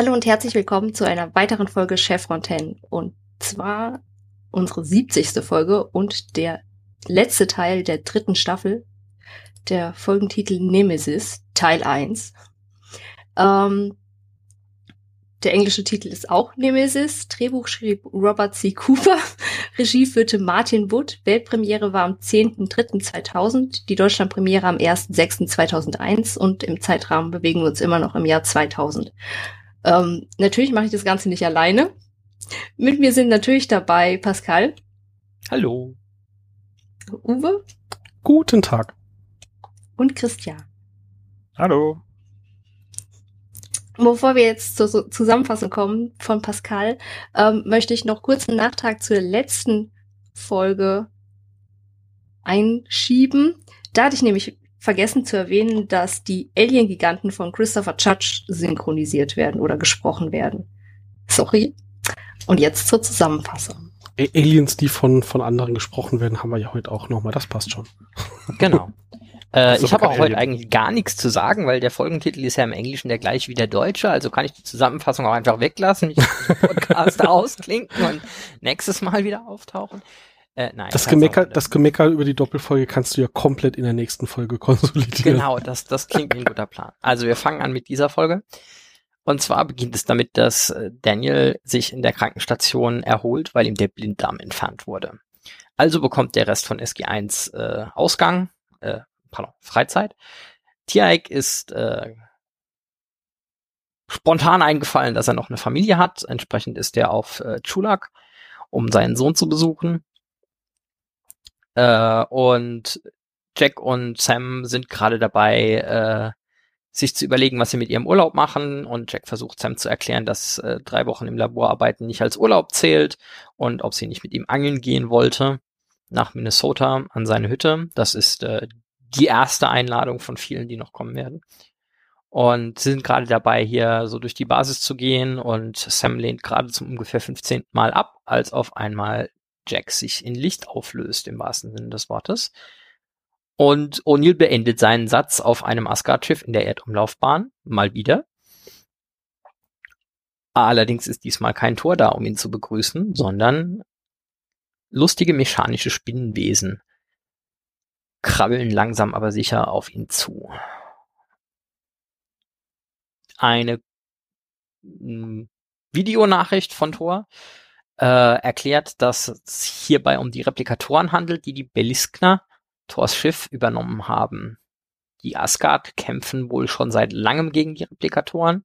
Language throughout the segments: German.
Hallo und herzlich willkommen zu einer weiteren Folge Chef Fontaine. Und zwar unsere 70. Folge und der letzte Teil der dritten Staffel. Der Folgentitel Nemesis, Teil 1. Ähm, der englische Titel ist auch Nemesis. Drehbuch schrieb Robert C. Cooper. Regie führte Martin Wood. Weltpremiere war am 10.03.2000. Die Deutschlandpremiere am 1.06.2001. Und im Zeitrahmen bewegen wir uns immer noch im Jahr 2000. Ähm, natürlich mache ich das Ganze nicht alleine. Mit mir sind natürlich dabei Pascal. Hallo. Uwe. Guten Tag. Und Christian. Hallo. Bevor wir jetzt zur Zusammenfassung kommen von Pascal, ähm, möchte ich noch kurz einen Nachtrag zur letzten Folge einschieben. Da hatte ich nämlich vergessen zu erwähnen, dass die Alien-Giganten von Christopher Judge synchronisiert werden oder gesprochen werden. Sorry. Und jetzt zur Zusammenfassung. Aliens, die von, von anderen gesprochen werden, haben wir ja heute auch nochmal. Das passt schon. Genau. Äh, ich habe auch heute eigentlich gar nichts zu sagen, weil der Folgentitel ist ja im Englischen der gleich wie der Deutsche, also kann ich die Zusammenfassung auch einfach weglassen, mich Podcast ausklinken und nächstes Mal wieder auftauchen. Äh, nein, das, Gemecker, das Gemecker über die Doppelfolge kannst du ja komplett in der nächsten Folge konsolidieren. Genau, das, das klingt wie ein guter Plan. Also wir fangen an mit dieser Folge. Und zwar beginnt es damit, dass äh, Daniel sich in der Krankenstation erholt, weil ihm der Blinddarm entfernt wurde. Also bekommt der Rest von SG1 äh, Ausgang, äh, pardon, Freizeit. Tiaik ist äh, spontan eingefallen, dass er noch eine Familie hat. Entsprechend ist er auf äh, Chulak, um seinen Sohn zu besuchen. Äh, und Jack und Sam sind gerade dabei, äh, sich zu überlegen, was sie mit ihrem Urlaub machen. Und Jack versucht Sam zu erklären, dass äh, drei Wochen im Labor arbeiten nicht als Urlaub zählt und ob sie nicht mit ihm angeln gehen wollte nach Minnesota an seine Hütte. Das ist äh, die erste Einladung von vielen, die noch kommen werden. Und sie sind gerade dabei, hier so durch die Basis zu gehen und Sam lehnt gerade zum ungefähr 15. Mal ab, als auf einmal Jack sich in Licht auflöst, im wahrsten Sinne des Wortes. Und O'Neill beendet seinen Satz auf einem Asgard-Schiff in der Erdumlaufbahn, mal wieder. Allerdings ist diesmal kein Tor da, um ihn zu begrüßen, sondern lustige mechanische Spinnenwesen krabbeln langsam aber sicher auf ihn zu. Eine hm, Videonachricht von Thor äh, erklärt, dass es hierbei um die Replikatoren handelt, die die Beliskner, Thors Schiff, übernommen haben. Die Asgard kämpfen wohl schon seit langem gegen die Replikatoren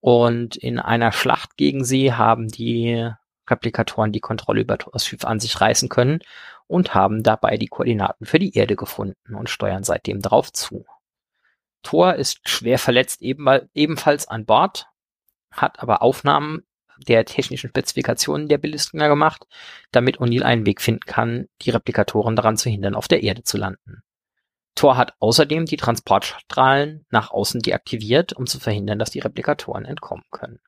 und in einer Schlacht gegen sie haben die Replikatoren die Kontrolle über Thors Schiff an sich reißen können und haben dabei die Koordinaten für die Erde gefunden und steuern seitdem darauf zu. Thor ist schwer verletzt ebenfalls an Bord, hat aber Aufnahmen der technischen Spezifikationen der Belistner gemacht, damit O'Neill einen Weg finden kann, die Replikatoren daran zu hindern, auf der Erde zu landen. Thor hat außerdem die Transportstrahlen nach außen deaktiviert, um zu verhindern, dass die Replikatoren entkommen können.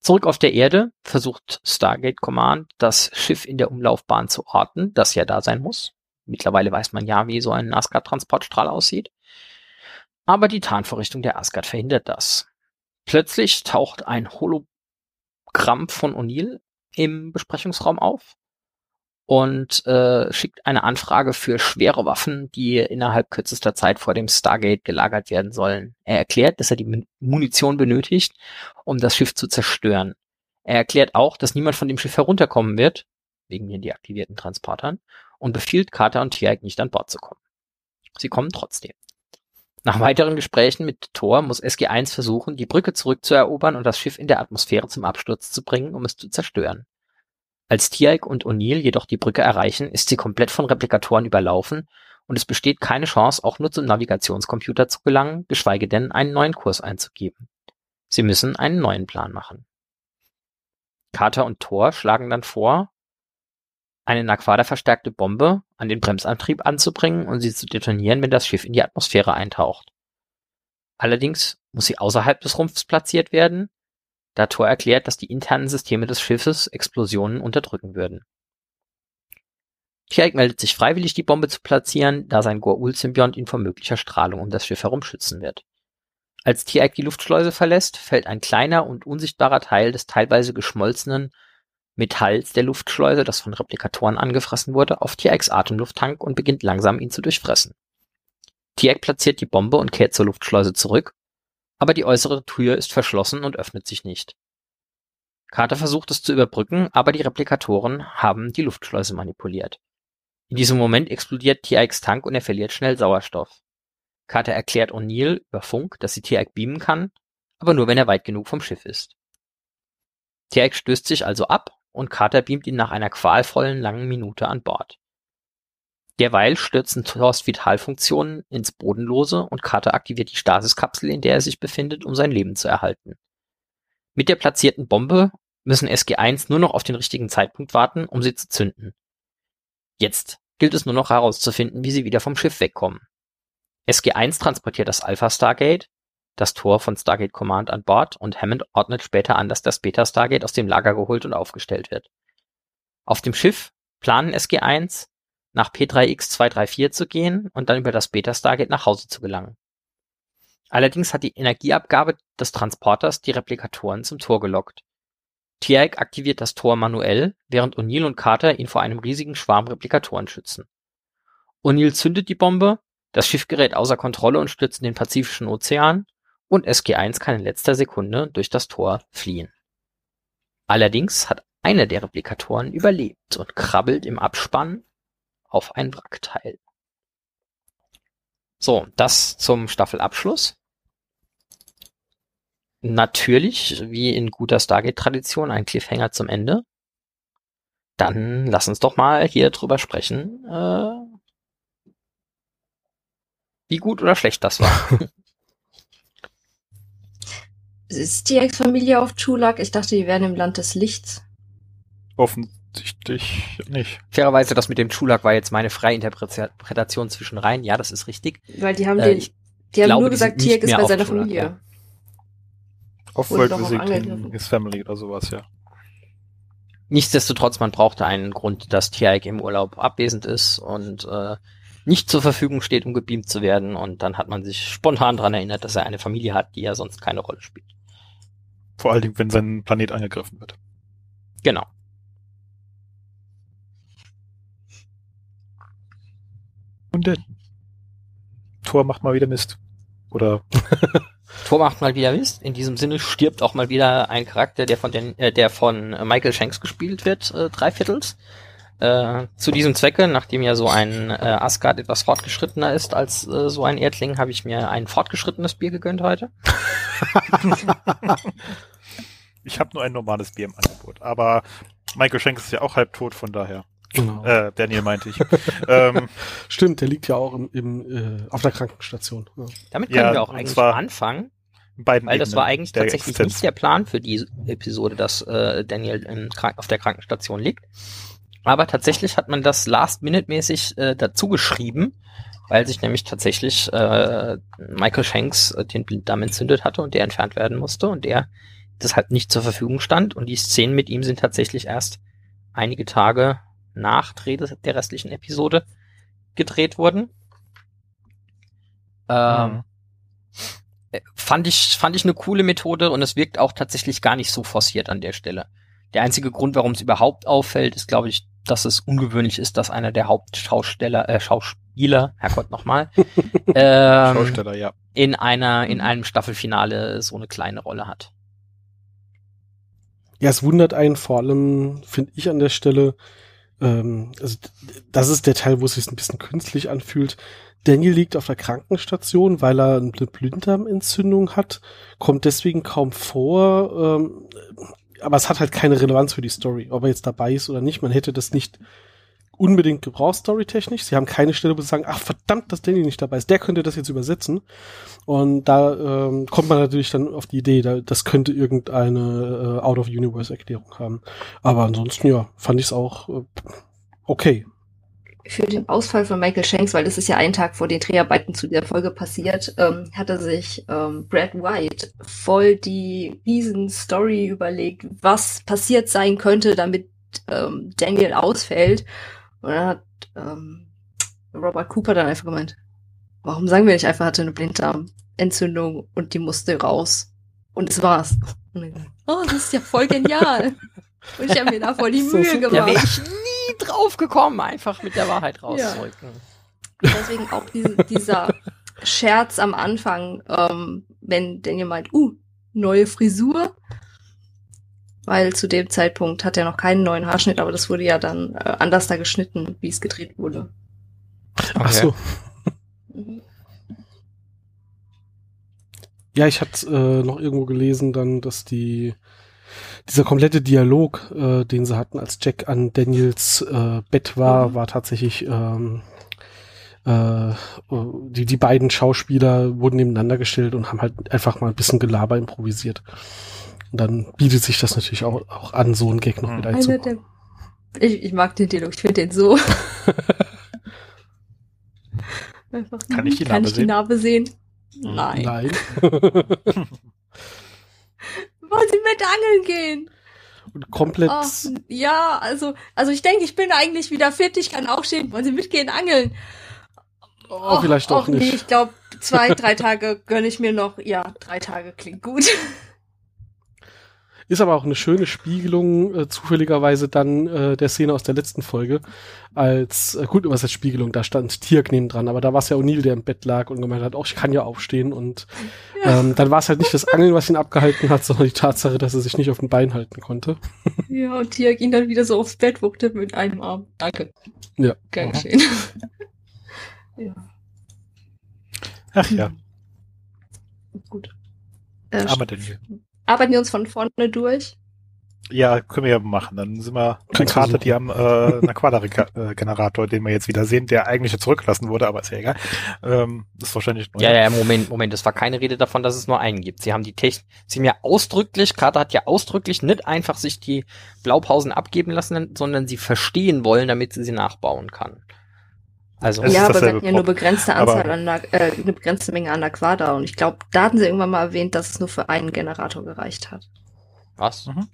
Zurück auf der Erde versucht Stargate Command, das Schiff in der Umlaufbahn zu orten, das ja da sein muss. Mittlerweile weiß man ja, wie so ein Asgard-Transportstrahl aussieht. Aber die Tarnvorrichtung der Asgard verhindert das. Plötzlich taucht ein Holo Krampf von O'Neill im Besprechungsraum auf und äh, schickt eine Anfrage für schwere Waffen, die innerhalb kürzester Zeit vor dem Stargate gelagert werden sollen. Er erklärt, dass er die Munition benötigt, um das Schiff zu zerstören. Er erklärt auch, dass niemand von dem Schiff herunterkommen wird, wegen den deaktivierten Transportern, und befiehlt Carter und Tiaik nicht an Bord zu kommen. Sie kommen trotzdem. Nach weiteren Gesprächen mit Thor muss SG-1 versuchen, die Brücke zurückzuerobern und das Schiff in der Atmosphäre zum Absturz zu bringen, um es zu zerstören. Als Tiaik und O'Neill jedoch die Brücke erreichen, ist sie komplett von Replikatoren überlaufen und es besteht keine Chance, auch nur zum Navigationscomputer zu gelangen, geschweige denn einen neuen Kurs einzugeben. Sie müssen einen neuen Plan machen. Carter und Thor schlagen dann vor, eine Naquada-verstärkte Bombe an den Bremsantrieb anzubringen und sie zu detonieren, wenn das Schiff in die Atmosphäre eintaucht. Allerdings muss sie außerhalb des Rumpfs platziert werden, da Thor erklärt, dass die internen Systeme des Schiffes Explosionen unterdrücken würden. Tiaik meldet sich freiwillig, die Bombe zu platzieren, da sein Goa'uld-Symbiont ihn vor möglicher Strahlung um das Schiff herum schützen wird. Als Tiag die Luftschleuse verlässt, fällt ein kleiner und unsichtbarer Teil des teilweise geschmolzenen Metalls der Luftschleuse, das von Replikatoren angefressen wurde, auf Tiags Atemlufttank und beginnt langsam ihn zu durchfressen. Tiag platziert die Bombe und kehrt zur Luftschleuse zurück, aber die äußere Tür ist verschlossen und öffnet sich nicht. Carter versucht es zu überbrücken, aber die Replikatoren haben die Luftschleuse manipuliert. In diesem Moment explodiert Tiags Tank und er verliert schnell Sauerstoff. Carter erklärt O'Neill über Funk, dass sie Tiag beamen kann, aber nur wenn er weit genug vom Schiff ist. Tiag stößt sich also ab und Carter beamt ihn nach einer qualvollen langen Minute an Bord. Derweil stürzen Thors Vitalfunktionen ins Bodenlose und Carter aktiviert die Stasiskapsel, in der er sich befindet, um sein Leben zu erhalten. Mit der platzierten Bombe müssen SG-1 nur noch auf den richtigen Zeitpunkt warten, um sie zu zünden. Jetzt gilt es nur noch herauszufinden, wie sie wieder vom Schiff wegkommen. SG-1 transportiert das Alpha Stargate, das Tor von Stargate Command an Bord und Hammond ordnet später an, dass das Beta Stargate aus dem Lager geholt und aufgestellt wird. Auf dem Schiff planen SG-1 nach P3X234 zu gehen und dann über das Beta Stargate nach Hause zu gelangen. Allerdings hat die Energieabgabe des Transporters die Replikatoren zum Tor gelockt. Tiaik aktiviert das Tor manuell, während O'Neill und Carter ihn vor einem riesigen Schwarm Replikatoren schützen. O'Neill zündet die Bombe, das Schiff gerät außer Kontrolle und stürzt in den Pazifischen Ozean und SG-1 kann in letzter Sekunde durch das Tor fliehen. Allerdings hat einer der Replikatoren überlebt und krabbelt im Abspann auf ein Wrackteil. So, das zum Staffelabschluss. Natürlich, wie in guter Stargate-Tradition, ein Cliffhanger zum Ende. Dann lass uns doch mal hier drüber sprechen, äh, wie gut oder schlecht das war. Ist die Ex-Familie auf Chulak? Ich dachte, die wären im Land des Lichts. Offensichtlich nicht. Fairerweise, das mit dem Chulak war jetzt meine freie Interpretation zwischen rein. Ja, das ist richtig. Weil die haben äh, den, die haben glaube, nur gesagt, Tiak ist bei seiner Chulak, Familie. Ja. Off-World Visiting his Family oder sowas, ja. Nichtsdestotrotz, man brauchte einen Grund, dass Tiaik im Urlaub abwesend ist und äh, nicht zur Verfügung steht, um gebeamt zu werden. Und dann hat man sich spontan daran erinnert, dass er eine Familie hat, die ja sonst keine Rolle spielt. Vor allen Dingen, wenn sein Planet angegriffen wird. Genau. Und der Tor macht mal wieder Mist. Oder Tor macht mal wieder Mist. In diesem Sinne stirbt auch mal wieder ein Charakter, der von den, äh, der von Michael Shanks gespielt wird, äh, dreiviertels. Äh, zu diesem Zwecke, nachdem ja so ein äh, Asgard etwas fortgeschrittener ist als äh, so ein Erdling, habe ich mir ein fortgeschrittenes Bier gegönnt heute. ich habe nur ein normales Bier im Angebot, aber Michael Shanks ist ja auch halb tot, von daher. Genau. Äh, Daniel meinte ich. ähm, Stimmt, der liegt ja auch im, im, äh, auf der Krankenstation. Ja. Damit können ja, wir auch eigentlich anfangen. Beiden weil das war eigentlich tatsächlich Existenz. nicht der Plan für die Episode, dass äh, Daniel im auf der Krankenstation liegt. Aber tatsächlich hat man das last-minute-mäßig äh, dazu geschrieben, weil sich nämlich tatsächlich äh, Michael Shanks äh, den Blinddarm entzündet hatte und der entfernt werden musste und der deshalb nicht zur Verfügung stand. Und die Szenen mit ihm sind tatsächlich erst einige Tage nach Dreh der restlichen Episode gedreht wurden. Ähm, mhm. Äh, fand ich, fand ich eine coole Methode und es wirkt auch tatsächlich gar nicht so forciert an der Stelle. Der einzige Grund, warum es überhaupt auffällt, ist, glaube ich, dass es ungewöhnlich ist, dass einer der Hauptschausteller, äh, Schauspieler, Herrgott nochmal, ähm, Schausteller, ja. in einer, in einem Staffelfinale so eine kleine Rolle hat. Ja, es wundert einen vor allem, finde ich an der Stelle, ähm, also das ist der Teil, wo es sich ein bisschen künstlich anfühlt. Daniel liegt auf der Krankenstation, weil er eine Blinddarmentzündung hat, kommt deswegen kaum vor, ähm, aber es hat halt keine Relevanz für die Story, ob er jetzt dabei ist oder nicht. Man hätte das nicht unbedingt gebraucht, storytechnisch. Sie haben keine Stelle, wo sie sagen, ach verdammt, dass Danny nicht dabei ist. Der könnte das jetzt übersetzen. Und da ähm, kommt man natürlich dann auf die Idee, da, das könnte irgendeine äh, Out-of-Universe-Erklärung haben. Aber ansonsten, ja, fand ich es auch äh, okay. Für den Ausfall von Michael Shanks, weil das ist ja ein Tag vor den Dreharbeiten zu der Folge passiert, ähm, hatte sich ähm, Brad White voll die riesen Story überlegt, was passiert sein könnte, damit ähm, Daniel ausfällt und dann hat ähm, Robert Cooper dann einfach gemeint, warum sagen wir nicht einfach, hatte eine Blinddarm? Blinddarmentzündung und die musste raus. Und es war's. oh, das ist ja voll genial. und ich habe mir da voll die Mühe so, gemacht. Drauf gekommen, einfach mit der Wahrheit rauszurücken. Ja. Deswegen auch diese, dieser Scherz am Anfang, ähm, wenn Daniel meint, uh, neue Frisur. Weil zu dem Zeitpunkt hat er noch keinen neuen Haarschnitt, aber das wurde ja dann äh, anders da geschnitten, wie es gedreht wurde. Okay. Ach so. Mhm. Ja, ich hatte äh, noch irgendwo gelesen dann, dass die dieser komplette Dialog, äh, den sie hatten, als Jack an Daniels äh, Bett war, mhm. war tatsächlich ähm, äh, die, die beiden Schauspieler wurden nebeneinander gestellt und haben halt einfach mal ein bisschen Gelaber improvisiert. Und dann bietet sich das natürlich auch, auch an, so ein Gag noch mit einzubauen. Ich, ich mag den Dialog, ich finde den so. Einfach, kann ich die Narbe kann ich sehen? Die Narbe sehen? Nein. Nein. Wollen Sie mit angeln gehen? Und komplett. Oh, ja, also, also ich denke, ich bin eigentlich wieder fit, ich kann aufstehen. Wollen Sie mitgehen angeln? Oh, vielleicht doch nicht. Nee, ich glaube, zwei, drei Tage gönne ich mir noch. Ja, drei Tage klingt gut. Ist aber auch eine schöne Spiegelung, äh, zufälligerweise dann äh, der Szene aus der letzten Folge, als, äh, gut, was heißt Spiegelung, da stand Tirk neben dran, aber da war es ja O'Neill, der im Bett lag und gemeint hat, auch oh, ich kann ja aufstehen und ja. ähm, dann war es halt nicht das Angeln, was ihn abgehalten hat, sondern die Tatsache, dass er sich nicht auf dem Bein halten konnte. Ja, und Tirk ihn dann wieder so aufs Bett wuchtet mit einem Arm. Danke. Ja. Gern geschehen. ja. Ach ja. Gut. Äh, aber denn hier arbeiten wir uns von vorne durch? Ja, können wir ja machen. Dann sind wir bei Karte, die haben äh, einen Aquada-Generator, den wir jetzt wieder sehen, der eigentlich ja zurückgelassen wurde, aber ist ja egal. Ähm, ist wahrscheinlich neu. Ja, ja, Moment, Moment, es war keine Rede davon, dass es nur einen gibt. Sie haben die Technik, sie haben ja ausdrücklich, Karte hat ja ausdrücklich nicht einfach sich die Blaupausen abgeben lassen, sondern sie verstehen wollen, damit sie sie nachbauen kann. Also ja, aber wir hatten ja nur begrenzte Anzahl an der, äh, eine begrenzte Menge an der Quader und ich glaube, da hatten sie irgendwann mal erwähnt, dass es nur für einen Generator gereicht hat. Was? Mhm.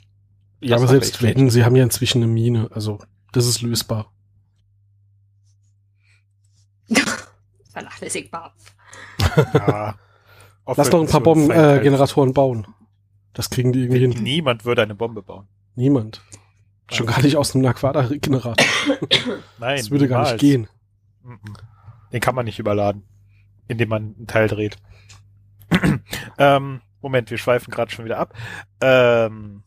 Ja, das aber selbst wenn, sie haben ja inzwischen eine Mine, also das ist lösbar. Vernachlässigbar. ja. Lass doch ein paar Bombengeneratoren äh, bauen. Das kriegen die irgendwie hin. Niemand würde eine Bombe bauen. Niemand. Schon gar nicht aus einem Aquada-Generator. Nein. Das würde gar nicht gehen. Den kann man nicht überladen, indem man einen Teil dreht. ähm, Moment, wir schweifen gerade schon wieder ab. Ähm,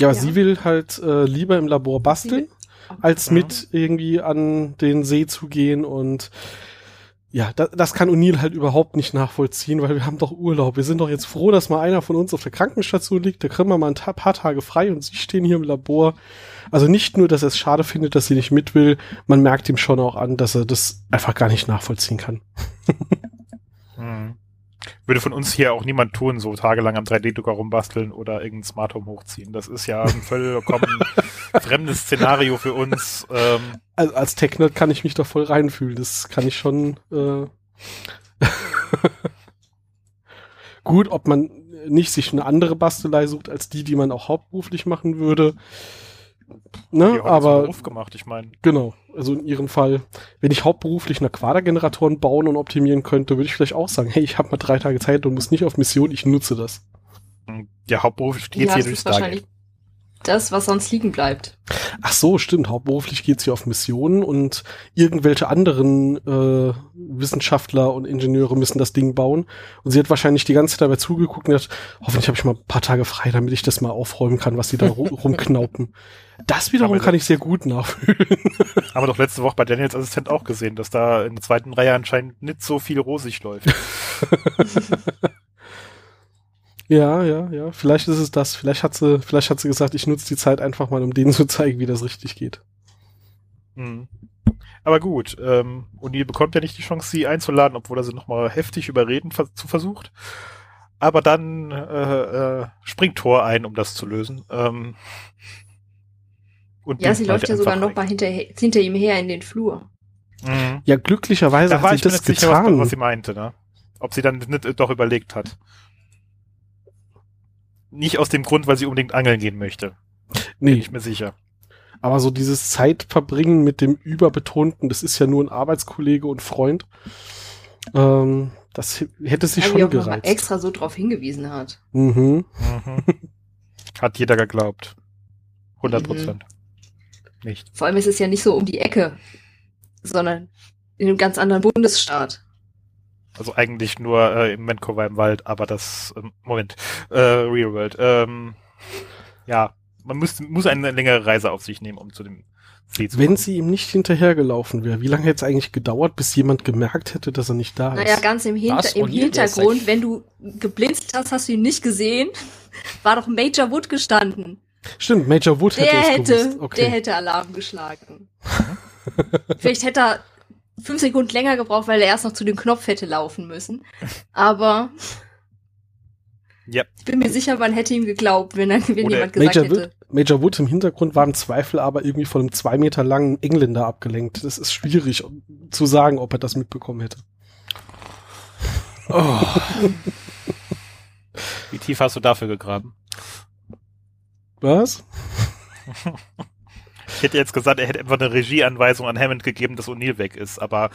ja, aber ja. sie will halt äh, lieber im Labor basteln, als mit irgendwie an den See zu gehen und ja, das, das kann O'Neill halt überhaupt nicht nachvollziehen, weil wir haben doch Urlaub. Wir sind doch jetzt froh, dass mal einer von uns auf der Krankenstation liegt. Da kriegen wir mal ein paar Tage frei und sie stehen hier im Labor. Also nicht nur, dass er es schade findet, dass sie nicht mit will, man merkt ihm schon auch an, dass er das einfach gar nicht nachvollziehen kann. hm. Würde von uns hier auch niemand tun, so tagelang am 3D-Drucker rumbasteln oder irgendein Smart Home hochziehen. Das ist ja ein vollkommen fremdes Szenario für uns. Ähm. Also als Tech-Nerd kann ich mich doch voll reinfühlen. Das kann ich schon. Äh Gut, ob man nicht sich eine andere Bastelei sucht als die, die man auch hauptberuflich machen würde. Ne, aber Beruf gemacht, ich meine. Genau, also in ihrem Fall, wenn ich hauptberuflich eine Quadergeneratoren bauen und optimieren könnte, würde ich vielleicht auch sagen, hey, ich habe mal drei Tage Zeit und muss nicht auf Mission, ich nutze das. Ja, hauptberuflich geht ja, hier durchs Stargate das, was sonst liegen bleibt. Ach so, stimmt. Hauptberuflich geht's hier auf Missionen und irgendwelche anderen äh, Wissenschaftler und Ingenieure müssen das Ding bauen. Und sie hat wahrscheinlich die ganze Zeit dabei zugeguckt und hat, hoffentlich habe ich mal ein paar Tage frei, damit ich das mal aufräumen kann, was die da rumknaupen. Das wiederum kann ich sehr gut nachfühlen. Haben wir doch letzte Woche bei Daniels Assistent auch gesehen, dass da in der zweiten Reihe anscheinend nicht so viel rosig läuft. Ja, ja, ja. Vielleicht ist es das. Vielleicht hat sie, vielleicht hat sie gesagt, ich nutze die Zeit einfach mal, um denen zu zeigen, wie das richtig geht. Mhm. Aber gut, ähm, O'Neill bekommt ja nicht die Chance, sie einzuladen, obwohl er sie nochmal heftig überreden zu versucht. Aber dann äh, äh, springt Thor ein, um das zu lösen. Ähm, und ja, sie läuft ja sogar noch mal hinter, hinter ihm her in den Flur. Mhm. Ja, glücklicherweise da hat sie das getan. Sicher, was, was sie meinte, ne? Ob sie dann nicht doch überlegt hat. Nicht aus dem Grund, weil sie unbedingt angeln gehen möchte. Nee. Bin ich mir sicher. Aber so dieses Zeitverbringen mit dem Überbetonten, das ist ja nur ein Arbeitskollege und Freund. Ähm, Das hätte sich Ja, schon gereizt. extra so drauf hingewiesen hat. Mhm. Mhm. Hat jeder geglaubt. 100 Prozent. Nicht. Vor allem ist es ja nicht so um die Ecke, sondern in einem ganz anderen Bundesstaat. Also eigentlich nur äh, im Vancouver im Wald, aber das, ähm, Moment, äh, Real World. Ähm, ja, man muss, muss eine längere Reise auf sich nehmen, um zu dem See zu Wenn kommen. sie ihm nicht hinterhergelaufen wäre, wie lange hätte es eigentlich gedauert, bis jemand gemerkt hätte, dass er nicht da Naja, ist? ganz im, Hinter Was? im Hintergrund, wenn du geblinzt hast, hast du ihn nicht gesehen, war doch Major Wood gestanden. Stimmt, Major Wood hätte Der es hätte, gewusst. Okay. der hätte Alarm geschlagen. Vielleicht hätte er fünf Sekunden länger gebraucht, weil er erst noch zu dem Knopf hätte laufen müssen. Aber Ja. ich bin mir sicher, man hätte ihm geglaubt, wenn, er, wenn Oder jemand gesagt Major hätte. Wood, Major Wood im Hintergrund war im Zweifel aber irgendwie von einem zwei Meter langen Engländer abgelenkt. Das ist schwierig zu sagen, ob er das mitbekommen hätte. Oh. Wie tief hast du dafür gegraben? Was? Ich hätte jetzt gesagt, er hätte einfach eine Regieanweisung an Hammond gegeben, dass O'Neill weg ist, aber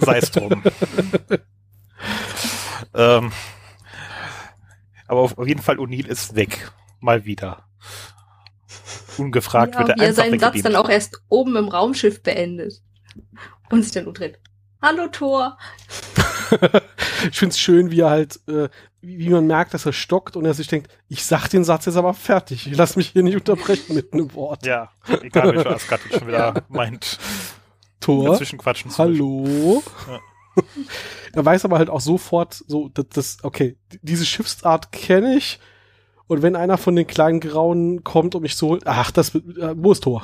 sei es drum. ähm, aber auf, jeden Fall, O'Neill ist weg. Mal wieder. Ungefragt ja, wird er wie er einfach seinen Satz dann auch erst oben im Raumschiff beendet. Und sich dann umdreht. Hallo Thor. ich find's schön, wie er halt, äh, wie, man merkt, dass er stockt und er sich denkt, ich sag den Satz jetzt aber fertig. Ich lass mich hier nicht unterbrechen mit einem Wort. Ja, egal welcher jetzt schon wieder meint, Tor, dazwischen quatschen hallo. Ja. Er weiß aber halt auch sofort, so, das, das okay, diese Schiffsart kenne ich. Und wenn einer von den kleinen Grauen kommt und mich so, holt, ach, das, äh, wo ist Tor?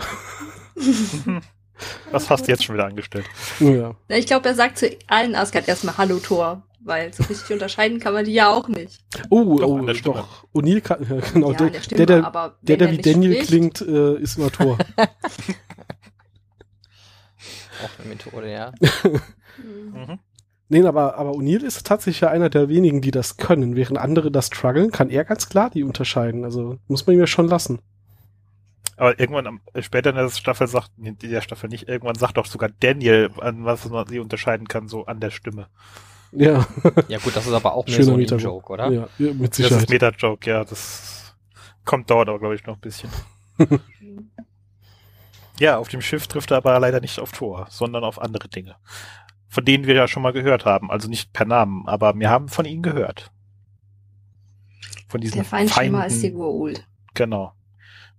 Was hast du jetzt schon wieder angestellt? Ja. Na, ich glaube, er sagt zu allen Asgard erstmal Hallo Thor. Weil so richtig unterscheiden kann man die ja auch nicht. Oh, Doch, oh, doch. O'Neill kann, ja, genau, ja, der, Stimme, der, der, aber der, der er wie Daniel spricht, klingt, äh, ist immer Tor. Auch eine Methode, ja. Mhm. Nee, aber, aber O'Neill ist tatsächlich ja einer der wenigen, die das können. Während andere das strugglen, kann er ganz klar die unterscheiden. Also muss man ihm ja schon lassen. Aber irgendwann am, später in der Staffel sagt, in der Staffel nicht, irgendwann sagt doch sogar Daniel, an was man sie unterscheiden kann, so an der Stimme. Ja, Ja gut, das ist aber auch mehr Schöner so ein Metajoke. Joke, oder? ja, ja mit Das ist Sicherheit. Meta-Joke, ja, das kommt, dauert aber, glaube ich, noch ein bisschen. Ja, auf dem Schiff trifft er aber leider nicht auf Thor, sondern auf andere Dinge. Von denen wir ja schon mal gehört haben. Also nicht per Namen, aber wir haben von ihnen gehört. Von diesen Der Feind schlimmer als die Feinden. Goa'uld. Genau.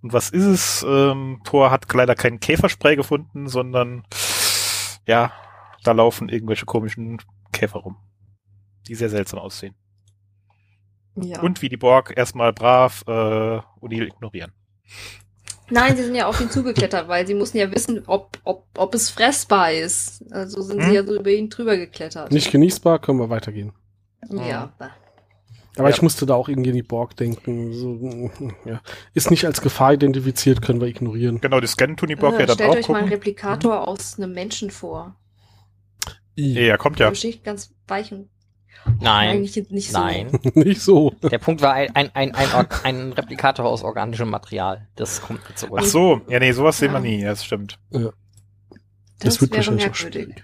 Und was ist es? Ähm, Thor hat leider keinen Käferspray gefunden, sondern ja, da laufen irgendwelche komischen Käfer rum, die sehr seltsam aussehen. Ja. Und wie die Borg erstmal brav äh, O'Neill ignorieren. Nein, sie sind ja auf ihn zugeklettert, weil sie mussten ja wissen, ob, ob, ob es fressbar ist. Also sind Hm? sie ja so über ihn drüber geklettert. Nicht genießbar, können wir weitergehen. Ja. Aber Ja. ich musste da auch irgendwie an die Borg denken. So, ja. Ist nicht als Gefahr identifiziert, können wir ignorieren. Genau, die scannen tun die Borg ja Äh, dann stellt auch euch mal einen gucken. Replikator aus einem Menschen vor. Ja, ja, kommt ja. Der Bestimmt ganz weich und Nein. eigentlich nicht so. Nein. nicht so. Der Punkt war ein, ein, ein, ein, ein Replikator aus organischem Material. Das kommt mit zurück. Ach so, ja, nee, sowas sehen wir Ja. nie, ja, das stimmt. Das, Das, wird wäre wahrscheinlich auch merkwürdig. schwierig.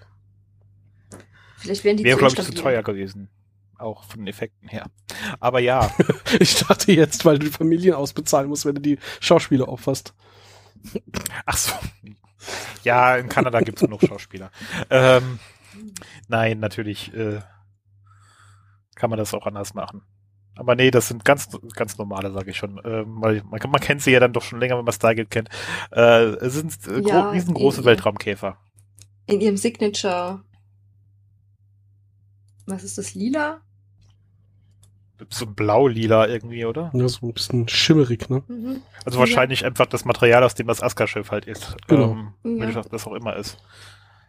Vielleicht wären die Wäre, zu glaube ich, zu teuer gewesen. Auch von den Effekten her. Aber ja, Ich dachte jetzt, weil du die Familien ausbezahlen musst, wenn du die Schauspieler opferst. ach so. Ja, in Kanada gibt's genug Schauspieler. Ähm, nein, natürlich äh, kann man das auch anders machen. Aber nee, das sind ganz ganz normale, sage ich schon. Ähm, weil man, man kennt sie ja dann doch schon länger, wenn man Stargate kennt. Äh, es sind äh, Ja, riesengroße eh. Weltraumkäfer. In ihrem Signature. Was ist das? Lila? So blau-lila irgendwie, oder? Ja, so ein bisschen schimmerig, ne? Mhm. Also Ja. wahrscheinlich einfach das Material, aus dem das Aska-Schiff halt ist. Genau. Ähm, Ja. welches das auch immer ist.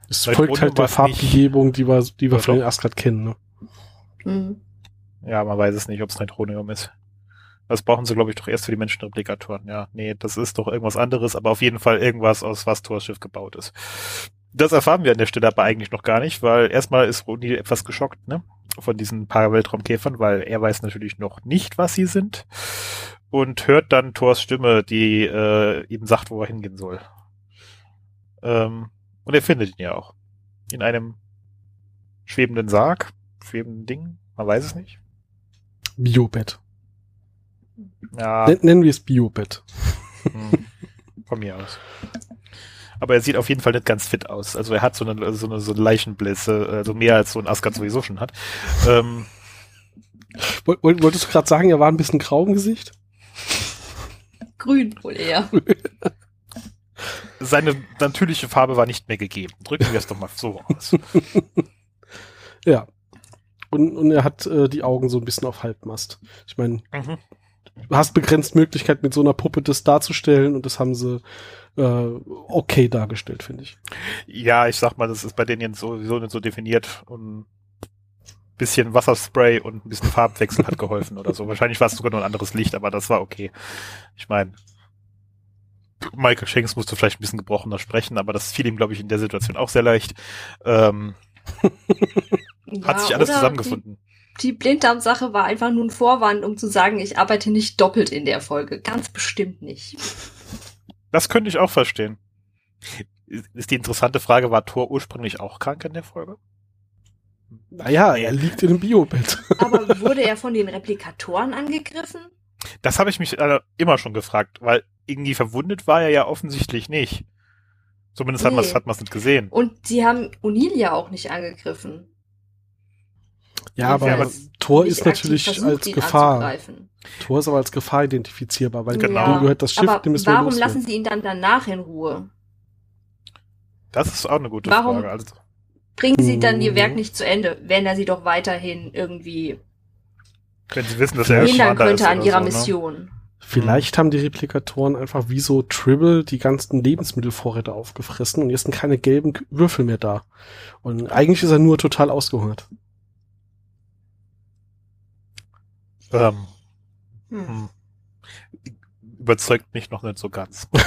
Es Bei folgt halt der Farbgebung, die wir, die wir Ja, von den. Asgard kennen, ne? Mhm. Ja, man weiß es nicht, ob es Neutronium ist. Das brauchen sie, glaube ich, doch erst für die Menschenreplikatoren. Ja, nee, das ist doch irgendwas anderes, aber auf jeden Fall irgendwas, aus was Thors Schiff gebaut ist. Das erfahren wir an der Stelle aber eigentlich noch gar nicht, weil erstmal ist O'Neill etwas geschockt, ne? Von diesen paar Weltraumkäfern, weil er weiß natürlich noch nicht, was sie sind. Und hört dann Thors Stimme, die äh, ihm sagt, wo er hingehen soll. Ähm, und er findet ihn ja auch. In einem schwebenden Sarg. schwebenden Ding? Man weiß es nicht. Biobett. Ja, Nen- Nennen wir es Biobett. hm, von mir aus. Aber er sieht auf jeden Fall nicht ganz fit aus. Also er hat so eine, so eine, so Leichenblässe, also mehr als so ein Asgard sowieso schon hat. Ähm, Woll- woll- Wolltest du gerade sagen, er war ein bisschen grau im Gesicht? Grün wohl eher. seine natürliche Farbe war nicht mehr gegeben. Drücken wir es doch mal so aus. Ja. Und, und er hat äh, die Augen so ein bisschen auf Halbmast. Ich meine, Mhm. du hast begrenzt Möglichkeit, mit so einer Puppe das darzustellen und das haben sie äh, okay dargestellt, finde ich. Ja, ich sag mal, das ist bei denen jetzt sowieso nicht so definiert und bisschen Wasserspray und ein bisschen Farbwechsel hat geholfen oder so. Wahrscheinlich war es sogar nur ein anderes Licht, aber das war okay. Ich meine, Michael Shanks musste vielleicht ein bisschen gebrochener sprechen, aber das fiel ihm, glaube ich, in der Situation auch sehr leicht. Ähm, hat Ja, sich alles zusammengefunden. Die, die Blinddarm-Sache war einfach nur ein Vorwand, um zu sagen, ich arbeite nicht doppelt in der Folge. Ganz bestimmt nicht. Das könnte ich auch verstehen. Ist die interessante Frage, war Thor ursprünglich auch krank in der Folge? Naja, er liegt in einem Biobett. Aber wurde er von den Replikatoren angegriffen? Das habe ich mich äh, immer schon gefragt, weil irgendwie verwundet war er ja offensichtlich nicht. Zumindest hat Nee. man es hat nicht gesehen. Und sie haben O'Neill ja auch nicht angegriffen. Ja, aber, Ja, aber Thor Nicht ist natürlich versucht, als Gefahr. anzugreifen. Thor ist aber als Gefahr identifizierbar, weil Genau. dem gehört das Schiff, Aber dem wir warum lassen sie ihn dann danach in Ruhe? Das ist auch eine gute Warum? Frage. Also, Bringen sie dann ihr Mhm. Werk nicht zu Ende, wenn er sie doch weiterhin irgendwie wenn sie wissen, dass er hindern könnte ist an ihrer so, ne? Mission. Vielleicht haben die Replikatoren einfach wie so Tribble die ganzen Lebensmittelvorräte aufgefressen und jetzt sind keine gelben Würfel mehr da. Und eigentlich ist er nur total ausgehungert. Ähm, Hm. hm. Überzeugt mich noch nicht so ganz.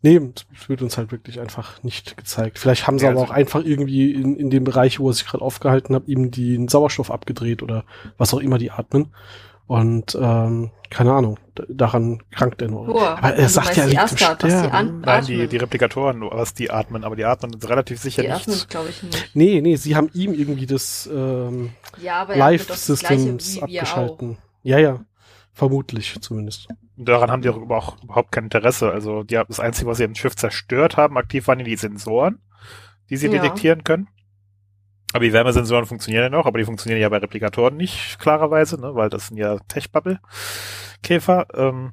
Nee, es wird uns halt wirklich einfach nicht gezeigt. Vielleicht haben sie Ja, aber also- auch einfach irgendwie in, in dem Bereich, wo er sich gerade aufgehalten hat, ihm den Sauerstoff abgedreht oder was auch immer die atmen. Und ähm, keine Ahnung, daran krankt er nur. Boah, aber er also sagt ja, er die liegt im Asgard, was die Sterben. an- Nein, die, die Replikatoren, was die atmen, aber die atmen relativ sicher Die nicht. atmen, glaube ich, nicht. Nee, nee, sie haben ihm irgendwie das ähm, Ja, aber atmet doch Life das Gleiche Systems wie wir auch. abgeschalten. Ja, ja. Vermutlich zumindest. Und daran haben die auch überhaupt überhaupt kein Interesse. Also die, das Einzige, was sie im Schiff zerstört haben, aktiv waren die Sensoren, die sie Ja. detektieren können. Aber die Wärmesensoren funktionieren ja noch, aber die funktionieren ja bei Replikatoren nicht, klarerweise, ne, weil das sind ja Tech-Bubble-Käfer. Ähm,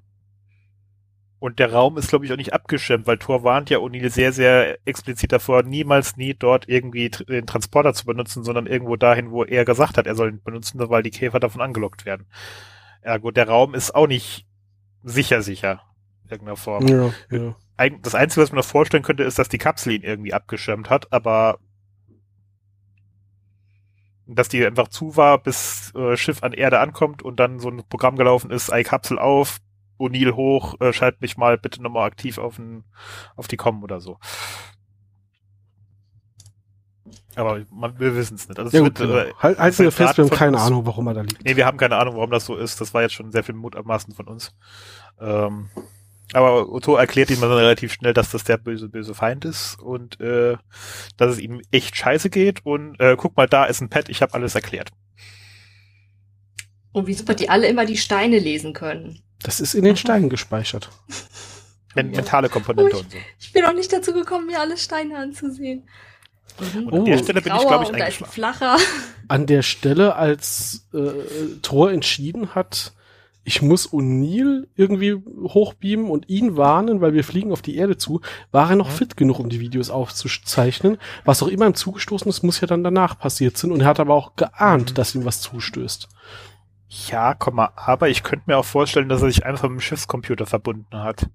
und der Raum ist, glaube ich, auch nicht abgeschirmt, weil Thor warnt ja O'Neill sehr, sehr explizit davor, niemals nie dort irgendwie den Transporter zu benutzen, sondern irgendwo dahin, wo er gesagt hat, er soll ihn benutzen, weil die Käfer davon angelockt werden. Ja gut, der Raum ist auch nicht sicher, sicher. In irgendeiner Form. Ja, ja. Das Einzige, was man noch vorstellen könnte, ist, dass die Kapsel ihn irgendwie abgeschirmt hat, aber dass die einfach zu war, bis äh, Schiff an Erde ankommt und dann so ein Programm gelaufen ist, ei Kapsel auf, O'Neill hoch, äh, schalt mich mal bitte nochmal aktiv auf, den, auf die Com oder so. Aber man, wir wissen es nicht. Also Ja wird, gut, genau. äh, halt, halten wir wird fest, wir haben keine uns- Ahnung, warum er da liegt. Nee, wir haben keine Ahnung, warum das so ist. Das war jetzt schon sehr viel Mutmaßen von uns. Ähm, aber Otto erklärt ihm dann relativ schnell, dass das der böse, böse Feind ist und äh, dass es ihm echt scheiße geht. Und äh, guck mal, da ist ein Pad, ich habe alles erklärt. Und wie super die alle immer die Steine lesen können. Das ist in den Steinen gespeichert. Men Ja. Mentale Komponente Ui. und so. Ich bin noch nicht dazu gekommen, mir alle Steine anzusehen. Und an der Stelle bin ich, glaube ich, eingeschlafen. flacher. An der Stelle, als äh, Thor entschieden hat, ich muss O'Neill irgendwie hochbeamen und ihn warnen, weil wir fliegen auf die Erde zu, war er noch fit genug, um die Videos aufzuzeichnen. Was auch immer ihm zugestoßen ist, muss ja dann danach passiert sein. Und er hat aber auch geahnt, Mhm. dass ihm was zustößt. Ja, komm mal, aber ich könnte mir auch vorstellen, dass er sich einfach mit dem Schiffscomputer verbunden hat.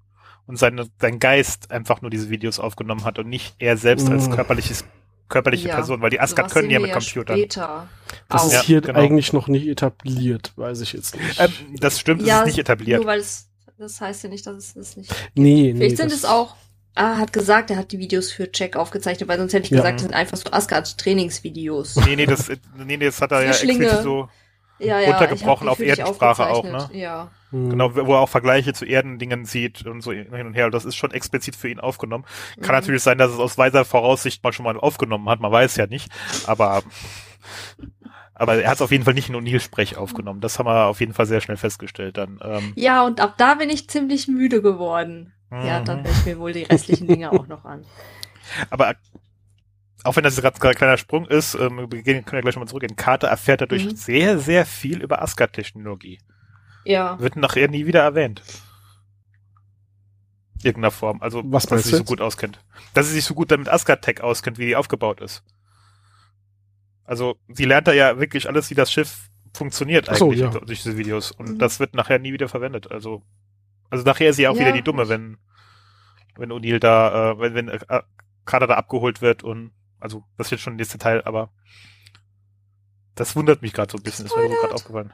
Und seine, sein Geist einfach nur diese Videos aufgenommen hat und nicht er selbst als Mhm. körperliches, körperliche Ja, Person, weil die Asgard können ja mit Computern. Später. Das auch. ist Ja, hier genau. eigentlich noch nicht etabliert, weiß ich jetzt nicht. Ähm, das stimmt, es Ja, ist nicht etabliert. Nur weil es, das heißt ja nicht, dass es das nicht. nee, nee. Vielleicht sind das- es auch. Ah, er hat gesagt, er hat die Videos für Check aufgezeichnet, weil sonst hätte ich Ja. gesagt, das sind einfach so Asgard-Trainingsvideos. Nee, nee, das, nee, nee, das hat er ja explizit so. Ja, ja. Runtergebrochen auf Erdensprache auch, ne? Ja. Hm. Genau, wo er auch Vergleiche zu Erdendingen sieht und so hin und her. Das ist schon explizit für ihn aufgenommen. Kann Mhm. natürlich sein, dass es aus weiser Voraussicht mal schon mal aufgenommen hat. Man weiß ja nicht. Aber, aber er hat es auf jeden Fall nicht in O'Neill-Sprech aufgenommen. Das haben wir auf jeden Fall sehr schnell festgestellt dann. Ähm, Ja, und ab da bin ich ziemlich müde geworden. Ja, mhm. dann höre ich mir wohl die restlichen Dinge auch noch an. Aber auch wenn das gerade ein kleiner Sprung ist, ähm, wir gehen, können ja gleich nochmal zurückgehen. Carter erfährt dadurch Mhm. sehr, sehr viel über Asgard-Technologie. Ja. Wird nachher nie wieder erwähnt. Irgendeiner Form. Also, Was dass sie sich so jetzt? gut auskennt. Dass sie sich so gut damit Asgard-Tech auskennt, wie die aufgebaut ist. Also, sie lernt da ja wirklich alles, wie das Schiff funktioniert Ach so, eigentlich ja. durch diese Videos. Und Mhm. das wird nachher nie wieder verwendet. Also, also nachher ist sie auch Ja. wieder die Dumme, wenn, wenn O'Neill da, äh, wenn, wenn äh, Carter da abgeholt wird und, also, das wird schon nächste Teil, aber das wundert mich gerade so ein bisschen, ist mir Spoilert. gerade aufgefallen.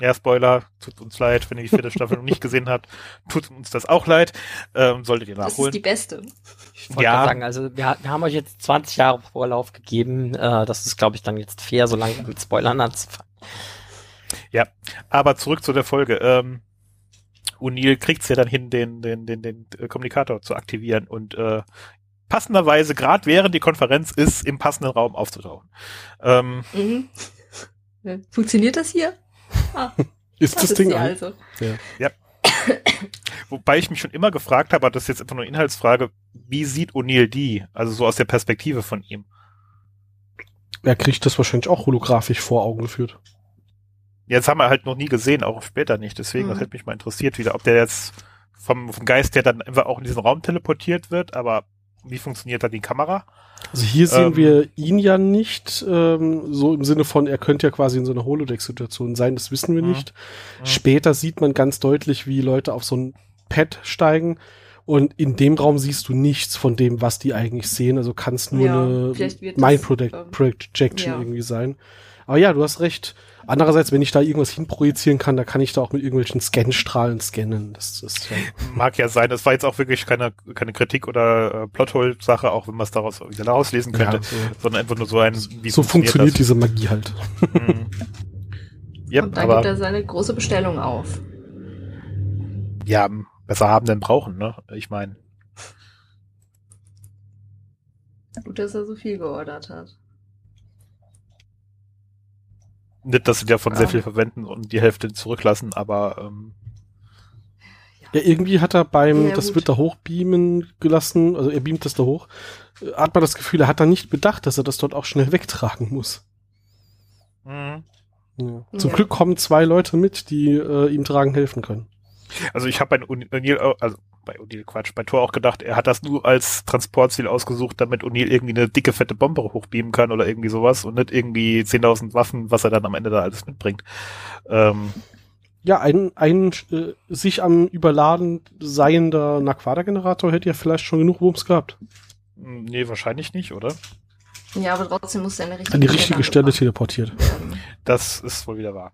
Ja, Spoiler, tut uns leid, wenn ihr die vierte Staffel noch nicht gesehen habt, tut uns das auch leid, ähm, solltet ihr Das ist nachholen. die beste. Ich wollte Ja. sagen, also wir, wir haben euch jetzt 20 Jahre Vorlauf gegeben. Äh, das ist, glaube ich, dann jetzt fair, so lange mit Spoilern anzufangen. Aber zurück zu der Folge. Ähm, O'Neill kriegt's ja dann hin, den, den, den, den äh, Kommunikator zu aktivieren und äh, passenderweise, gerade während die Konferenz ist, im passenden Raum aufzutauchen. Ähm, Mhm. Ja. Funktioniert das hier? Ah, Ist das, ist Ding sie an? also. wobei ich mich schon immer gefragt habe, das ist jetzt einfach nur eine Inhaltsfrage, wie sieht O'Neill die? Also so aus der Perspektive von ihm. Er kriegt das wahrscheinlich auch holographisch vor Augen geführt. Jetzt haben wir halt noch nie gesehen, auch später nicht. Deswegen, Mhm. das hätte mich mal interessiert wieder, ob der jetzt vom, vom Geist her dann einfach auch in diesen Raum teleportiert wird, aber wie funktioniert da die Kamera? Also hier sehen Ähm. wir ihn ja nicht, ähm, so im Sinne von, er könnte ja quasi in so einer Holodeck-Situation sein, das wissen wir Mhm. nicht. Mhm. Später sieht man ganz deutlich, wie Leute auf so ein Pad steigen und in dem Raum siehst du nichts von dem, was die eigentlich sehen. Also kann es nur Ja, eine Mind Project, ähm, Projection ja. irgendwie sein. Aber ja, du hast recht. Andererseits, wenn ich da irgendwas hinprojizieren kann, da kann ich da auch mit irgendwelchen Scanstrahlen scannen. Das ist ja, Mag ja sein, das war jetzt auch wirklich keine, keine Kritik oder äh, Plothole-Sache, auch wenn man es daraus wieder rauslesen könnte, ja, so, sondern einfach nur so ein, wie so funktioniert das? diese Magie halt. Mhm. Yep, Und dann gibt aber er seine große Bestellung auf. ja, besser haben denn brauchen, ne? Ich meine, Gut, dass er so viel geordert hat. Nicht, dass sie davon sehr Ja. viel verwenden und die Hälfte zurücklassen, aber ähm, Ja, irgendwie hat er beim, Ja, das gut. wird da hochbeamen gelassen, also er beamt das da hoch, äh, hat man das Gefühl, er hat da nicht bedacht, dass er das dort auch schnell wegtragen muss. mhm. Ja. Zum Ja. Glück kommen zwei Leute mit, die äh, ihm tragen helfen können. Also ich habe bei O'Neill, auch- also bei O'Neill Quatsch, bei Thor auch gedacht, er hat das nur als Transportziel ausgesucht, damit O'Neill irgendwie eine dicke, fette Bombe hochbeamen kann oder irgendwie sowas und nicht irgendwie 10.000 Waffen, was er dann am Ende da alles mitbringt. Ähm, Ja, ein, ein äh, sich am Überladen seiender Naquada-Generator hätte ja vielleicht schon genug Wumms gehabt. nee, wahrscheinlich nicht, oder? Ja, aber trotzdem muss er eine richtige An die richtige Stelle angebracht teleportiert. Das ist wohl wieder wahr.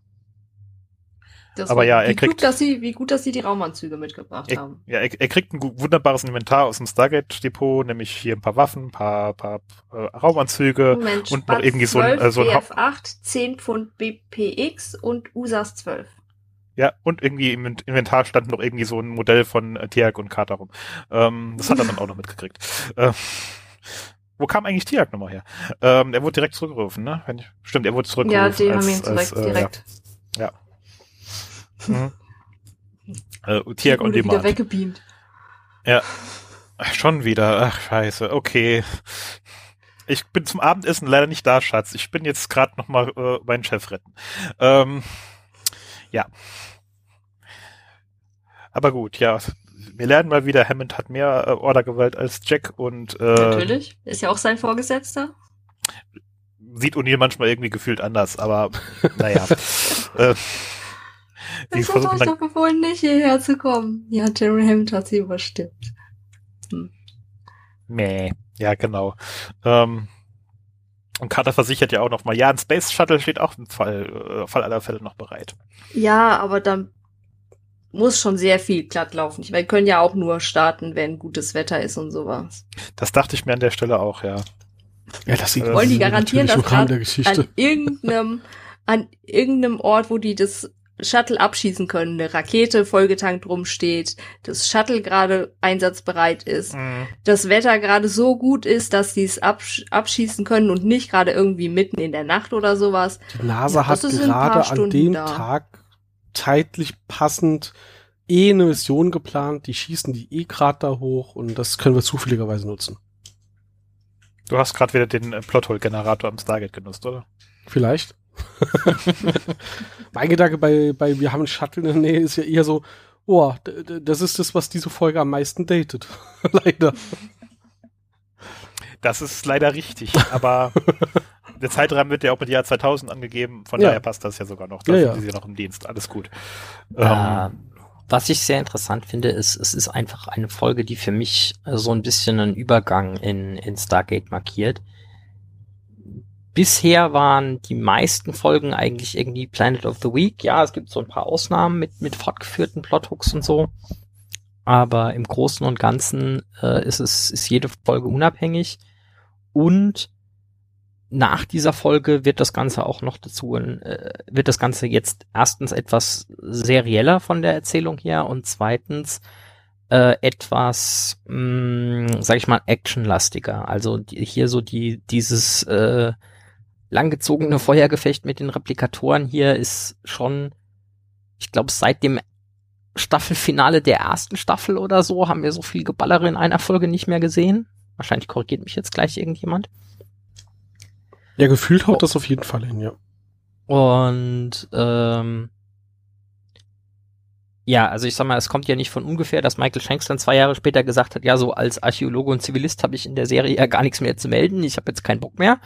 Das Aber ja, er wie kriegt- Gut, dass sie, wie gut, dass sie die Raumanzüge mitgebracht Er, haben. ja, er, er kriegt ein wunderbares Inventar aus dem Stargate-Depot, nämlich hier ein paar Waffen, ein paar, paar äh, Raumanzüge. Moment, und noch irgendwie so ein- 12, äh, so ein Haupt- BF8, 10 Pfund BPX und USAS 12. Ja, und irgendwie im In- Inventar stand noch irgendwie so ein Modell von äh, Tiag und Carter rum. Ähm, das hat er dann auch noch mitgekriegt. Äh, wo kam eigentlich Tiag nochmal her? Ähm, er wurde direkt zurückgerufen, ne? Stimmt, er wurde Ja, zurückgerufen. die als, haben ihn direkt, als, äh, direkt. Ja. Mhm. Äh, Tiag on wurde wieder Demand. weggebeamt. Ach, schon wieder. Ach, scheiße. Okay. Ich bin zum Abendessen leider nicht da, Schatz. Ich bin jetzt gerade noch mal äh, meinen Chef retten. Ähm, ja. Aber gut, ja. Wir lernen mal wieder, Hammond hat mehr äh, Ordergewalt als Jack und äh, Natürlich. Ist ja auch sein Vorgesetzter. sieht O'Neill manchmal irgendwie gefühlt anders, aber naja. äh, Ich hab versuchen euch doch befohlen, nicht hierher zu kommen. Ja, Jerry Hammond hat sie überstimmt. Meh. Ja, genau. Ähm, und Carter versichert ja auch noch mal, ja, ein Space Shuttle steht auch im Fall, äh, Fall aller Fälle noch bereit. Ja, aber dann muss schon sehr viel glatt laufen. Ich meine, wir können ja auch nur starten, wenn gutes Wetter ist und sowas. Das dachte ich mir an der Stelle auch, ja. Ja, das sieht Wollen die garantieren, dass. An irgendeinem, an irgendeinem Ort, wo die das Shuttle abschießen können, eine Rakete vollgetankt rumsteht, das Shuttle gerade einsatzbereit ist, Mhm. das Wetter gerade so gut ist, dass sie es absch abschießen können und nicht gerade irgendwie mitten in der Nacht oder sowas. Die NASA Ja, hat gerade an dem da. Tag zeitlich passend eh eine Mission geplant. Die schießen die eh gerade da hoch und das können wir zufälligerweise nutzen. Du hast gerade wieder den äh, Plothole-Generator am Stargate genutzt, oder? Vielleicht. mein Gedanke bei, bei Wir haben einen Shuttle in der Nähe ist ja eher so, oh, das ist das, was diese Folge am meisten datet. Leider. Das ist leider richtig, aber der Zeitrahmen wird ja auch mit Jahr 2000 angegeben, von Ja. daher passt das ja sogar noch. Da Ja, sind ja. die ja noch im Dienst, alles gut. Äh, Ähm, was ich sehr interessant finde, ist, es ist einfach eine Folge, die für mich so ein bisschen einen Übergang in, in Stargate markiert. Bisher waren die meisten Folgen eigentlich irgendwie Planet of the Week. Ja, es gibt so ein paar Ausnahmen mit, mit fortgeführten Plothooks und so. Aber im Großen und Ganzen äh, ist es, ist jede Folge unabhängig. Und nach dieser Folge wird das Ganze auch noch dazu, äh, wird das Ganze jetzt erstens etwas serieller von der Erzählung her und zweitens äh, etwas, mh, sag ich mal, actionlastiger. Also die, hier so die dieses äh, langgezogene Feuergefecht mit den Replikatoren hier ist schon, ich glaube, seit dem Staffelfinale der ersten Staffel oder so haben wir so viel Geballere in einer Folge nicht mehr gesehen. Wahrscheinlich korrigiert mich jetzt gleich irgendjemand. Ja, gefühlt haut das auf jeden Fall hin, ja. Und ähm, ja, also ich sag mal, es kommt ja nicht von ungefähr, dass Michael Shanks dann zwei Jahre später gesagt hat, ja, so als Archäologe und Zivilist habe ich in der Serie ja gar nichts mehr zu melden, ich habe jetzt keinen Bock mehr.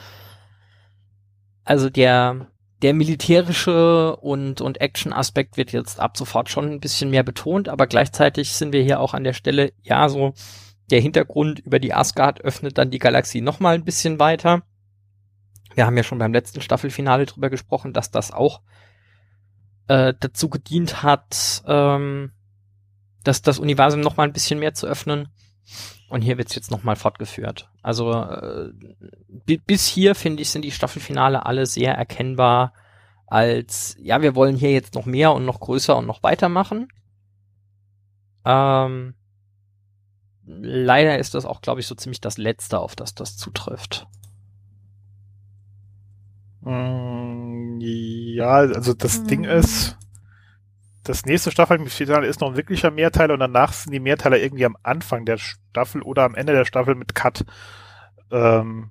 Also der der militärische und und Action-Aspekt wird jetzt ab sofort schon ein bisschen mehr betont, aber gleichzeitig sind wir hier auch an der Stelle, ja, so der Hintergrund über die Asgard öffnet dann die Galaxie noch mal ein bisschen weiter. Wir haben ja schon beim letzten Staffelfinale drüber gesprochen, dass das auch äh, dazu gedient hat, ähm, dass das Universum noch mal ein bisschen mehr zu öffnen. Und hier wird's jetzt noch mal fortgeführt. Also äh, bi bis hier finde ich sind die Staffelfinale alle sehr erkennbar als ja wir wollen hier jetzt noch mehr und noch größer und noch weitermachen. Ähm, leider ist das auch glaube ich so ziemlich das letzte, auf das das zutrifft. Mm, Ja, also das Mhm. Ding ist, das nächste Staffelfinale ist noch ein wirklicher Mehrteiler und danach sind die Mehrteiler irgendwie am Anfang der Staffel oder am Ende der Staffel mit Cut. Ähm,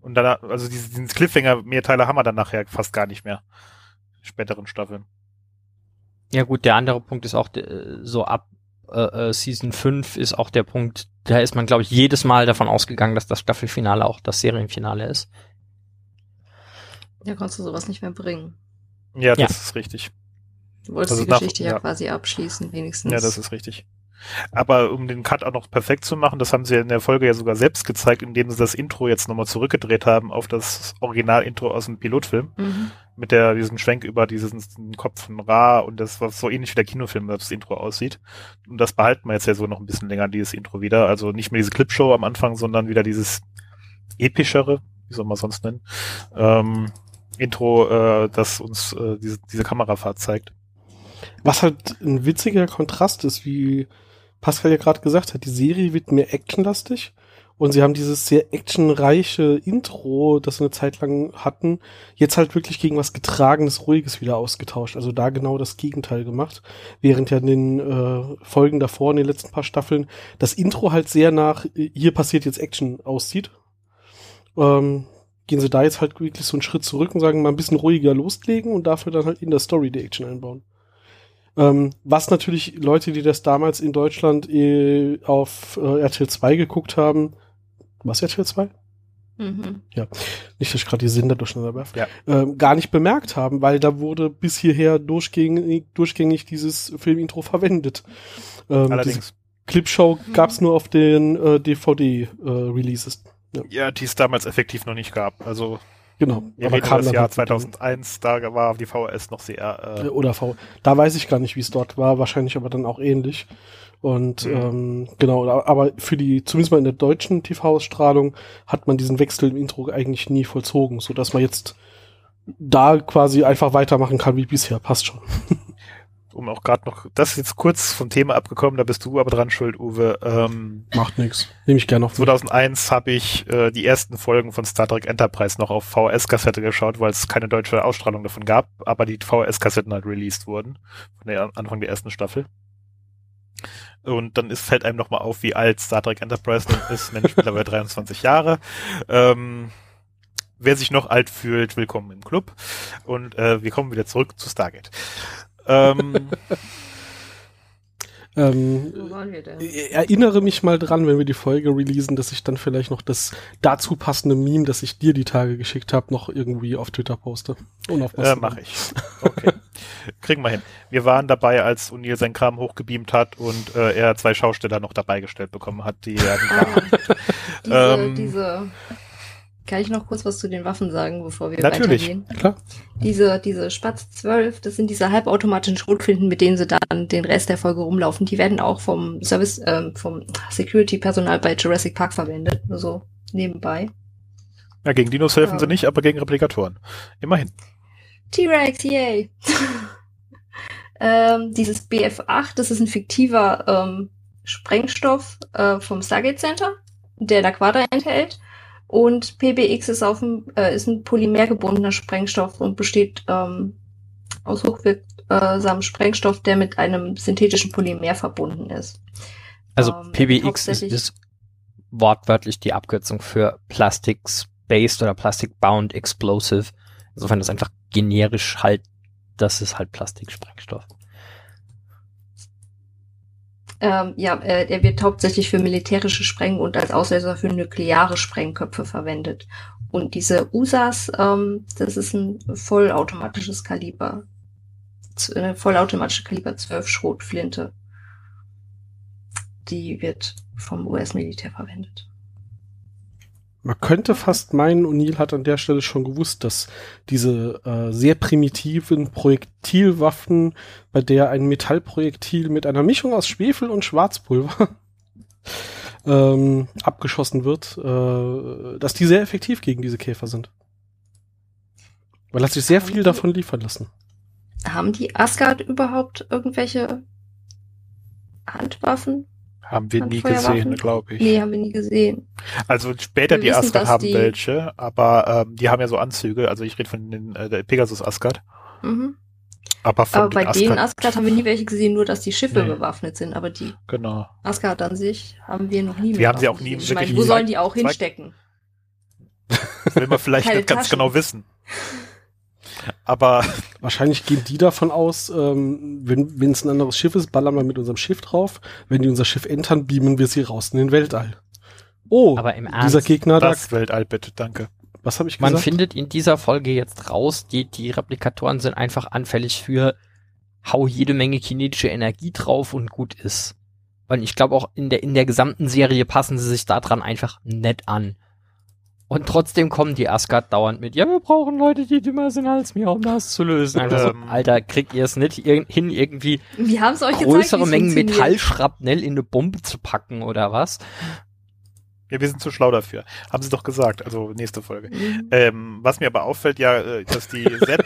und dann, also diese, diesen Cliffhanger-Mehrteiler haben wir dann nachher fast gar nicht mehr. In Späteren Staffeln. Ja gut, der andere Punkt ist auch äh, so ab äh, äh, Season 5 ist auch der Punkt, da ist man glaube ich jedes Mal davon ausgegangen, dass das Staffelfinale auch das Serienfinale ist. Da konntest du sowas nicht mehr bringen. Ja, das Ja. ist richtig. Du wolltest Also die nach- Geschichte ja, ja. quasi abschließen, wenigstens. Ja, das ist richtig. Aber um den Cut auch noch perfekt zu machen, das haben sie ja in der Folge ja sogar selbst gezeigt, indem sie das Intro jetzt nochmal zurückgedreht haben auf das Original-Intro aus dem Pilotfilm. Mhm. Mit der, diesem Schwenk über diesen Kopf von Ra und das war so ähnlich wie der Kinofilm, das Intro aussieht. Und das behalten wir jetzt ja so noch ein bisschen länger, dieses Intro wieder. Also nicht mehr diese Clipshow am Anfang, sondern wieder dieses epischere, wie soll man sonst nennen, ähm, Intro, äh, das uns äh, diese, diese Kamerafahrt zeigt. Was halt ein witziger Kontrast ist, wie Pascal ja gerade gesagt hat, die Serie wird mehr actionlastig und sie haben dieses sehr actionreiche Intro, das sie eine Zeit lang hatten, jetzt halt wirklich gegen was Getragenes, Ruhiges wieder ausgetauscht. Also da genau das Gegenteil gemacht. Während ja in den äh, Folgen davor, in den letzten paar Staffeln, das Intro halt sehr nach, äh, hier passiert jetzt Action aussieht. Ähm, gehen sie da jetzt halt wirklich so einen Schritt zurück und sagen, mal ein bisschen ruhiger loslegen und dafür dann halt in der Story die Action einbauen. Ähm, was natürlich Leute, die das damals in Deutschland äh, auf äh, RTL 2 geguckt haben, was RTL 2? Mhm. Nicht, dass ich gerade die Sender durcheinander werfe, Ja. ähm, gar nicht bemerkt haben, weil da wurde bis hierher durchgängig, durchgängig dieses Filmintro verwendet. Ähm, Allerdings. Clipshow Mhm. gab's nur auf den äh, DVD-Releases. Ja, die es damals effektiv noch nicht gab. Also genau. wir reden über das Jahr halt mit dem- 2001, da war die VHS noch sehr. Äh, Äh, oder V. Da weiß ich gar nicht, wie es dort war, wahrscheinlich aber dann auch ähnlich. Und Mhm. ähm, genau, aber für die, zumindest mal in der deutschen TV-Ausstrahlung, hat man diesen Wechsel im Intro eigentlich nie vollzogen, so dass man jetzt da quasi einfach weitermachen kann wie bisher. Passt schon. um auch gerade noch, das ist jetzt kurz vom Thema abgekommen, da bist du aber dran schuld, Uwe. Ähm, Macht nix. Nehme ich gerne noch. 2001 habe ich äh, die ersten Folgen von Star Trek Enterprise noch auf VHS-Kassette geschaut, weil es keine deutsche Ausstrahlung davon gab, aber die VHS-Kassetten halt released wurden, von der Anfang der ersten Staffel. Und dann ist, fällt einem nochmal auf, wie alt Star Trek Enterprise ist, Mensch, mittlerweile 23 Jahre. Ähm, wer sich noch alt fühlt, willkommen im Club. Und äh, wir kommen wieder zurück zu Stargate. Ähm, ähm, Wo waren wir denn? erinnere mich mal dran, wenn wir die Folge releasen, dass ich dann vielleicht noch das dazu passende Meme, das ich dir die Tage geschickt habe, noch irgendwie auf Twitter poste. Und auf äh. Mache ich. Okay. Kriegen wir hin. Wir waren dabei, als O'Neill sein Kram hochgebeamt hat und äh, er zwei Schausteller noch dabei gestellt bekommen hat, die er diese, Ähm, diese, kann ich noch kurz was zu den Waffen sagen, bevor wir Natürlich. weitergehen? Klar. Diese, diese Spatz 12, das sind diese halbautomatischen Schrotflinten, mit denen sie dann den Rest der Folge rumlaufen. Die werden auch vom Service, ähm, vom Security-Personal bei Jurassic Park verwendet. Nur so nebenbei. Ja, gegen Dinos helfen Ja. sie nicht, aber gegen Replikatoren. Immerhin. T-Rex, yay! ähm, dieses BF-8, das ist ein fiktiver ähm, Sprengstoff äh, vom Stargate Center, der Laquada enthält. Und PBX ist, auf dem, äh, ist ein polymergebundener Sprengstoff und besteht ähm, aus hochwirksamem Sprengstoff, der mit einem synthetischen Polymer verbunden ist. Also Ähm, PBX ist, ist wortwörtlich die Abkürzung für Plastics Based oder Plastic Bound Explosive. Insofern ist einfach generisch halt, das ist halt Plastiksprengstoff. Ähm, ja, äh, er wird hauptsächlich für militärische Spreng- und als Auslöser für nukleare Sprengköpfe verwendet. Und diese USAs, ähm, das ist ein vollautomatisches Kaliber, z- vollautomatische Kaliber 12 Schrotflinte. Die wird vom US-Militär verwendet. Man könnte fast meinen, O'Neill hat an der Stelle schon gewusst, dass diese äh, sehr primitiven Projektilwaffen, bei der ein Metallprojektil mit einer Mischung aus Schwefel und Schwarzpulver ähm, abgeschossen wird, äh, dass die sehr effektiv gegen diese Käfer sind. Weil hat sich sehr viel davon liefern lassen. Haben die Asgard überhaupt irgendwelche Handwaffen? Haben wir nie gesehen, glaube ich. Nee, haben wir nie gesehen. Also später Wir die wissen, Asgard haben die- welche, aber ähm, die haben ja so Anzüge. Also ich rede von den äh, der Pegasus Asgard. Mhm. Aber von Aber bei den denen Asgard, Asgard haben wir nie welche gesehen, nur dass die Schiffe Nee. bewaffnet sind. Aber die genau. Asgard an sich haben wir noch nie Wir mit haben sie auch nie gesehen. Ich wirklich meine, wo sollen die auch hinstecken? Will man vielleicht Keine nicht ganz Taschen. genau wissen. Aber Wahrscheinlich gehen die davon aus, ähm, wenn wenn es ein anderes Schiff ist, ballern wir mit unserem Schiff drauf. Wenn die unser Schiff entern, beamen wir sie raus in den Weltall. Oh, Aber im dieser Ernst, Gegner da, das Weltall bitte, danke. was habe ich man gesagt? findet in dieser Folge jetzt raus, die, die Replikatoren sind einfach anfällig für hau jede Menge kinetische Energie drauf und gut ist. Weil ich glaube auch in der, in der gesamten Serie passen sie sich daran einfach nett an. Und trotzdem kommen die Asgard dauernd mit, ja, wir brauchen Leute, die dümmer sind als mir, um das zu lösen. Einfach Ähm. Alter, kriegt ihr es nicht ir hin, irgendwie Wir haben es euch gezeigt, größere wie's Mengen. Metallschrapnell in eine Bombe zu packen oder was? Ja, wir sind zu schlau dafür. Haben sie doch gesagt, also nächste Folge. Mhm. Ähm, was mir aber auffällt, ja, äh, dass die Z-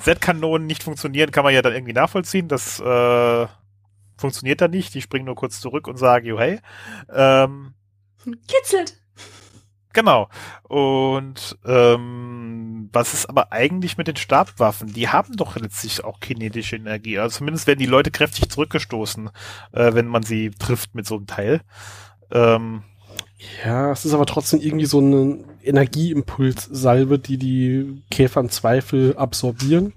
Z-Kanonen nicht funktionieren, kann man ja dann irgendwie nachvollziehen. Das äh, funktioniert da nicht. Die springen nur kurz zurück und sagen, jo, hey. Ähm, Kitzelt. Genau. Und ähm, was ist aber eigentlich mit den Stabwaffen? Die haben doch letztlich auch kinetische Energie. Also zumindest werden die Leute kräftig zurückgestoßen, äh, wenn man sie trifft mit so einem Teil. Ähm, Ja, es ist aber trotzdem irgendwie so eine Energieimpulssalve, die die Käfer im Zweifel absorbieren.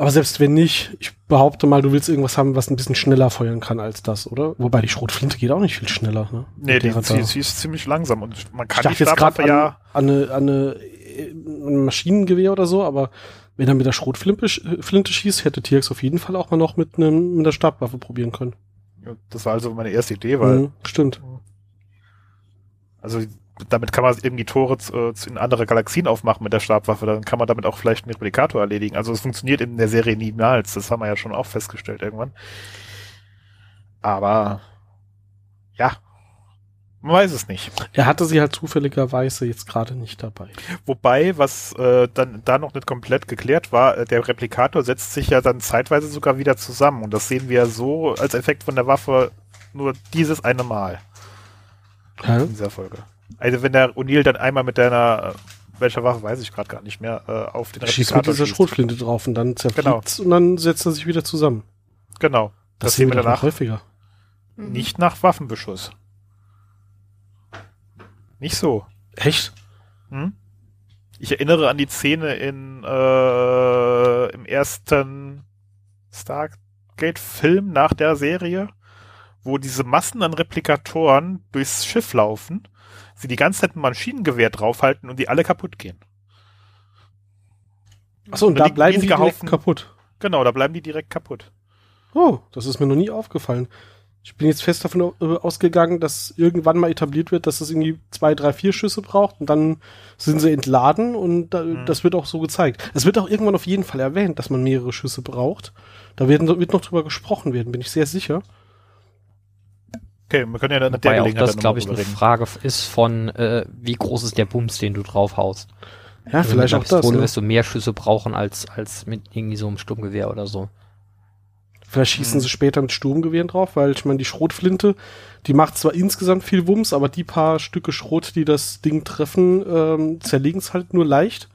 Aber selbst wenn nicht, ich behaupte mal, du willst irgendwas haben, was ein bisschen schneller feuern kann als das, oder? Wobei die Schrotflinte geht auch nicht viel schneller, ne? nee, die, sie, sie ist ziemlich langsam und man ich kann dachte die jetzt gerade Stabwaffe an, ja. an, eine, an, eine, äh, ein Maschinengewehr oder so, aber wenn er mit der Schrotflinte sch- Flinte schießt, hätte T-Rex auf jeden Fall auch mal noch mit, einem, mit der Stabwaffe probieren können. Ja, Das war also meine erste Idee, weil Mhm, stimmt. also damit kann man irgendwie Tore zu, äh, zu- in andere Galaxien aufmachen mit der Stabwaffe. Dann kann man damit auch vielleicht einen Replikator erledigen. Also es funktioniert in der Serie niemals. Das haben wir ja schon auch festgestellt irgendwann. Aber ja, Man weiß es nicht. Er hatte sie halt zufälligerweise jetzt gerade nicht dabei. Wobei, was äh, dann da noch nicht komplett geklärt war, äh, der Replikator setzt sich ja dann zeitweise sogar wieder zusammen. Und das sehen wir so als Effekt von der Waffe nur dieses eine Mal Hä? in dieser Folge. Also wenn der O'Neill dann einmal mit deiner, äh, welcher Waffe weiß ich gerade gar nicht mehr, äh, auf den Er schießt mit dieser. Schrotflinte drauf und dann zerfliegt's Genau. und dann setzt er sich wieder zusammen. Genau. Das, Das, sehen wir danach häufiger. Mhm. nicht nach Waffenbeschuss. Nicht so. Echt? Hm? Ich erinnere an die Szene in äh, im ersten Stargate-Film nach der Serie, wo diese Massen an Replikatoren durchs Schiff laufen, sie die ganze Zeit ein Maschinengewehr draufhalten und die alle kaputt gehen. Achso, und Da da bleiben die direkt Haufen- kaputt. Genau, da bleiben die direkt kaputt. Oh, das ist mir noch nie aufgefallen. Ich bin jetzt fest davon äh, ausgegangen, dass irgendwann mal etabliert wird, dass es irgendwie zwei, drei, vier Schüsse braucht und dann sind sie entladen und da, Mhm. das wird auch so gezeigt. Es wird auch irgendwann auf jeden Fall erwähnt, dass man mehrere Schüsse braucht. Da werden, wird noch drüber gesprochen werden, bin ich sehr sicher. Okay, wir können ja dann mit der Wobei auch Gelegenheit das, glaube ich, eine reden. Frage ist von, äh, wie groß ist der Bums, den du draufhaust. Ja, Also vielleicht mit auch einer das. Pistole Ne? wirst du mehr Schüsse brauchen als, als mit irgendwie so einem Sturmgewehr oder so. Vielleicht schießen Mhm. sie später mit Sturmgewehren drauf, weil ich meine, die Schrotflinte, die macht zwar insgesamt viel Wumms, aber die paar Stücke Schrot, die das Ding treffen, ähm, zerlegen es halt nur leicht.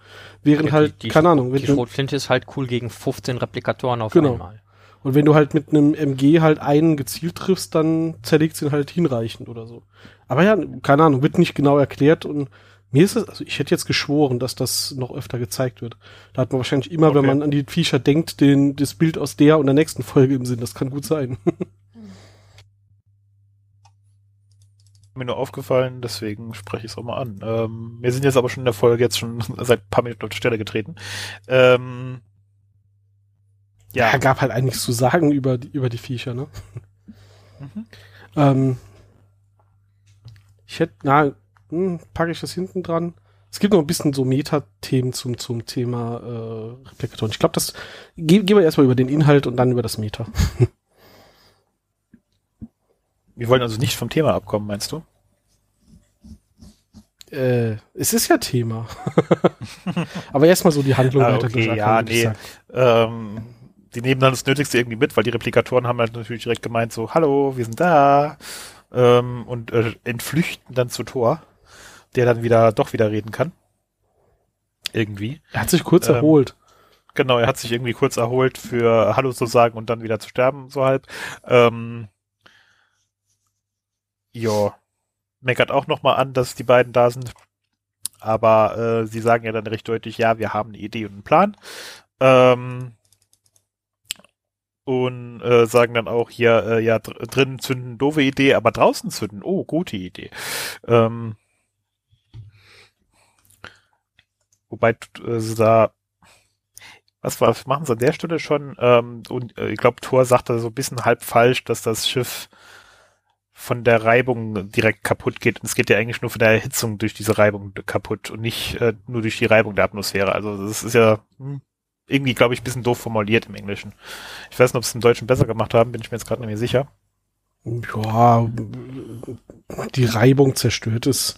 Während Ja, halt, die, die, keine Ahnung, Die Schrotflinte ist halt cool gegen 15 Replikatoren auf Genau. einmal. Und wenn du halt mit einem MG halt einen gezielt triffst, dann zerlegt sie ihn halt hinreichend oder so. Aber ja, keine Ahnung, wird nicht genau erklärt und mir ist es, also ich hätte jetzt geschworen, dass das noch öfter gezeigt wird. Da hat man wahrscheinlich immer, wenn Okay. man an die Viecher denkt, den, das Bild aus der und der nächsten Folge im Sinn. Das kann gut sein. mir nur aufgefallen, deswegen spreche ich es auch mal an. Ähm, wir sind jetzt aber schon in der Folge jetzt schon seit ein paar Minuten auf die Stelle getreten. Ähm, Ja, ja, gab halt einiges zu sagen über die, über die Viecher, ne? Mhm. Ähm, ich hätte, na, hm, packe ich das hinten dran. Es gibt noch ein bisschen so Meta-Themen zum, zum Thema äh, Replikatoren. Ich glaube, das ge gehen wir erstmal über den Inhalt und dann über das Meta. wir wollen also nicht vom Thema abkommen, meinst du? Äh, es ist ja Thema. Aber erstmal so die Handlung Ah, weiter okay, ja, nee. Ähm, die nehmen dann das Nötigste irgendwie mit, weil die Replikatoren haben halt natürlich direkt gemeint so, hallo, wir sind da ähm, und äh, entflüchten dann zu Thor, der dann wieder doch wieder reden kann. Irgendwie. Er hat sich kurz Ähm, erholt. Genau, er hat sich irgendwie kurz erholt für Hallo zu sagen und dann wieder zu sterben, so halb. Ähm, ja, meckert auch nochmal an, dass die beiden da sind. Aber äh, sie sagen ja dann recht deutlich, ja, wir haben eine Idee und einen Plan. Ähm, und äh, sagen dann auch hier, äh, ja, dr drinnen zünden, doofe Idee, aber draußen zünden, oh, gute Idee. Ähm, wobei äh, da was war, machen sie an der Stelle schon? Ähm, und äh, ich glaube, Thor sagte so ein bisschen halb falsch, dass das Schiff von der Reibung direkt kaputt geht. Und es geht ja eigentlich nur von der Erhitzung durch diese Reibung kaputt und nicht äh, nur durch die Reibung der Atmosphäre. Also das ist ja hm, irgendwie, glaube ich, ein bisschen doof formuliert im Englischen. Ich weiß nicht, ob es im Deutschen besser gemacht haben, bin ich mir jetzt gerade nicht mehr sicher. Ja, die Reibung zerstört es.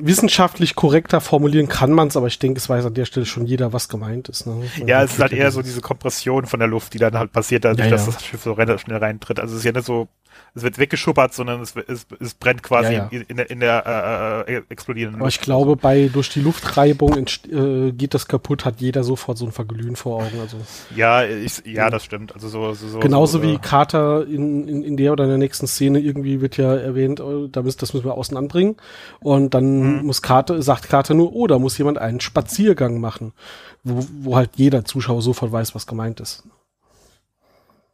Wissenschaftlich korrekter formulieren kann man es, aber ich denke, es weiß an der Stelle schon jeder, was gemeint ist. Ne? Ja, es ist halt eher so diese Kompression von der Luft, die dann halt passiert, dadurch, Ja, dass ja. das Schiff so schnell reintritt. Also es ist ja nicht so, es wird weggeschuppert, sondern es, es, es brennt quasi Ja, ja. In, in der, in der äh, äh, explodierenden Aber ich glaube, bei durch die Luftreibung äh, geht das kaputt, hat jeder sofort so ein Verglühen vor Augen. Also Ja, ich, ja, das stimmt. Also so, so, so genauso so, wie äh, Carter in, in, in der oder in der nächsten Szene irgendwie wird ja erwähnt, äh, da müssen, das müssen wir außen anbringen. Und dann Mhm. muss Carter, sagt Carter nur, oh, da muss jemand einen Spaziergang machen, wo, wo halt jeder Zuschauer sofort weiß, was gemeint ist.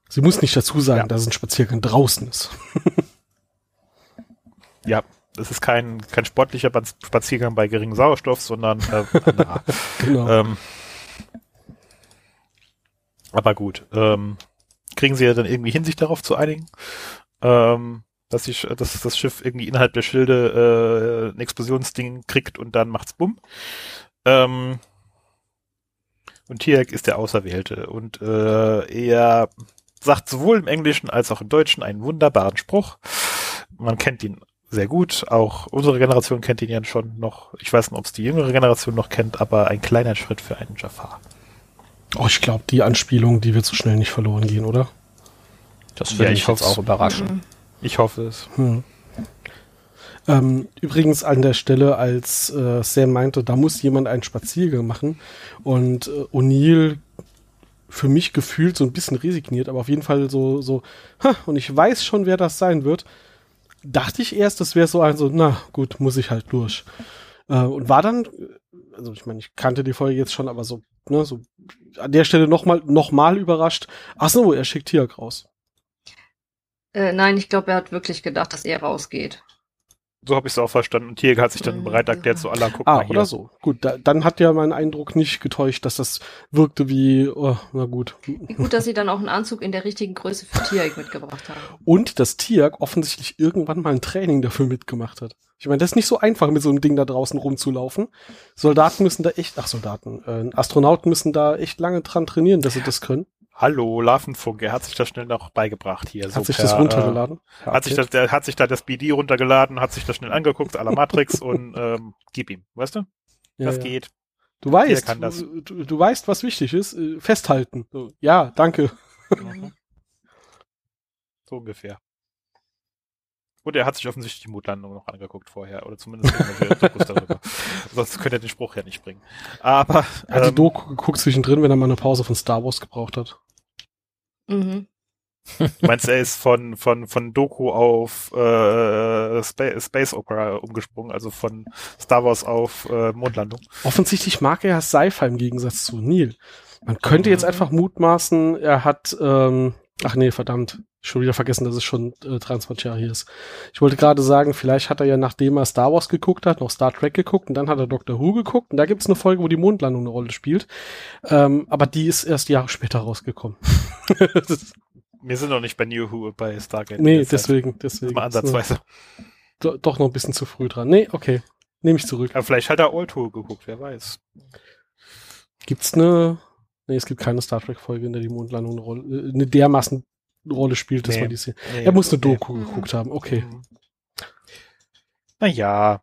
Sie muss nicht dazu sagen, Ja. dass ein Spaziergang draußen ist. Ja, das ist kein, kein sportlicher Spaziergang bei geringem Sauerstoff, sondern äh. Genau. ähm, aber gut, ähm, kriegen sie ja dann irgendwie hin, sich darauf zu einigen, ähm, dass, ich, dass das Schiff irgendwie innerhalb der Schilde äh, ein Explosionsding kriegt und dann macht's bumm. Ähm, und Tiak ist der Auserwählte und äh, er sagt sowohl im Englischen als auch im Deutschen einen wunderbaren Spruch. man kennt ihn sehr gut. Auch unsere Generation kennt ihn ja schon noch. Ich weiß nicht, ob es die jüngere Generation noch kennt, aber ein kleiner Schritt für einen Jafar. Oh, ich glaube, die Anspielung, die wird so schnell nicht verloren gehen, oder? Das würde Ja, ich jetzt auch überraschen. Ich hoffe es. Hm. Ähm, übrigens an der Stelle, als äh, Sam meinte, da muss jemand einen Spaziergang machen und äh, O'Neill für mich gefühlt so ein bisschen resigniert, aber auf jeden Fall so, so, ha, und ich weiß schon, wer das sein wird, dachte ich erst, das wäre so ein so, na gut, muss ich halt durch. Äh, und war dann, äh, also ich meine, ich kannte die Folge jetzt schon, aber so, ne, so an der Stelle nochmal noch mal überrascht, ach so, er schickt Tiak raus. Äh, nein, ich glaube, er hat wirklich gedacht, dass er rausgeht. So habe ich es auch verstanden. Und Tier hat sich dann Mhm. bereit erklärt, so Allah, guck Ah, mal hier. oder so. Gut, da, dann hat ja mein Eindruck nicht getäuscht, dass das wirkte wie, oh, na gut. Gut, dass sie dann auch einen Anzug in der richtigen Größe für Tiag mitgebracht haben. Und dass Tiag offensichtlich irgendwann mal ein Training dafür mitgemacht hat. Ich meine, das ist nicht so einfach, mit so einem Ding da draußen rumzulaufen. Soldaten müssen da echt, ach Soldaten, äh, Astronauten müssen da echt lange dran trainieren, dass sie das können. Hallo, Larvenfunk, er hat sich das schnell noch beigebracht hier. Hat so sich per, das runtergeladen? Äh, hat, sich das, der hat sich da das BD runtergeladen, hat sich das schnell angeguckt, à la Matrix und ähm, gib ihm, weißt du? ja, das ja. geht. Du weißt. Du, du, du weißt, was wichtig ist. Äh, festhalten. So, ja, danke. So ungefähr. Und er hat sich offensichtlich die Mondlandung noch angeguckt vorher, oder zumindest Dokus darüber. Sonst könnte er den Spruch ja nicht bringen. Aber Er hat die ähm, Doku geguckt zwischendrin, wenn er mal eine Pause von Star Wars gebraucht hat. Mhm. du meinst, er ist von von von Doku auf äh, Space, Space Opera umgesprungen, also von Star Wars auf äh, Mondlandung. Offensichtlich mag er ja Sci-Fi im Gegensatz zu Neil. Man könnte jetzt Mhm. einfach mutmaßen, er hat, ähm, ach nee, verdammt, schon wieder vergessen, dass es schon äh, 23 Jahre hier ist. Ich wollte gerade sagen, vielleicht hat er ja, nachdem er Star Wars geguckt hat, noch Star Trek geguckt und dann hat er Doctor Who geguckt und da gibt es eine Folge, wo die Mondlandung eine Rolle spielt. Ähm, aber die ist erst Jahre später rausgekommen. Wir sind noch nicht bei New Who bei Stargate. nee, deswegen, deswegen. Mal ansatzweise. do, doch noch ein bisschen zu früh dran. Nee, okay. Nehme ich zurück. Aber vielleicht hat er Old Who geguckt, wer weiß. Gibt's eine, nee, es gibt keine Star Trek Folge, in der die Mondlandung eine Rolle, äh, eine dermaßen Rolle spielt, dass Nee. man die sehen. Nee, Er muss eine nee. Doku geguckt haben, okay. Mhm. Naja.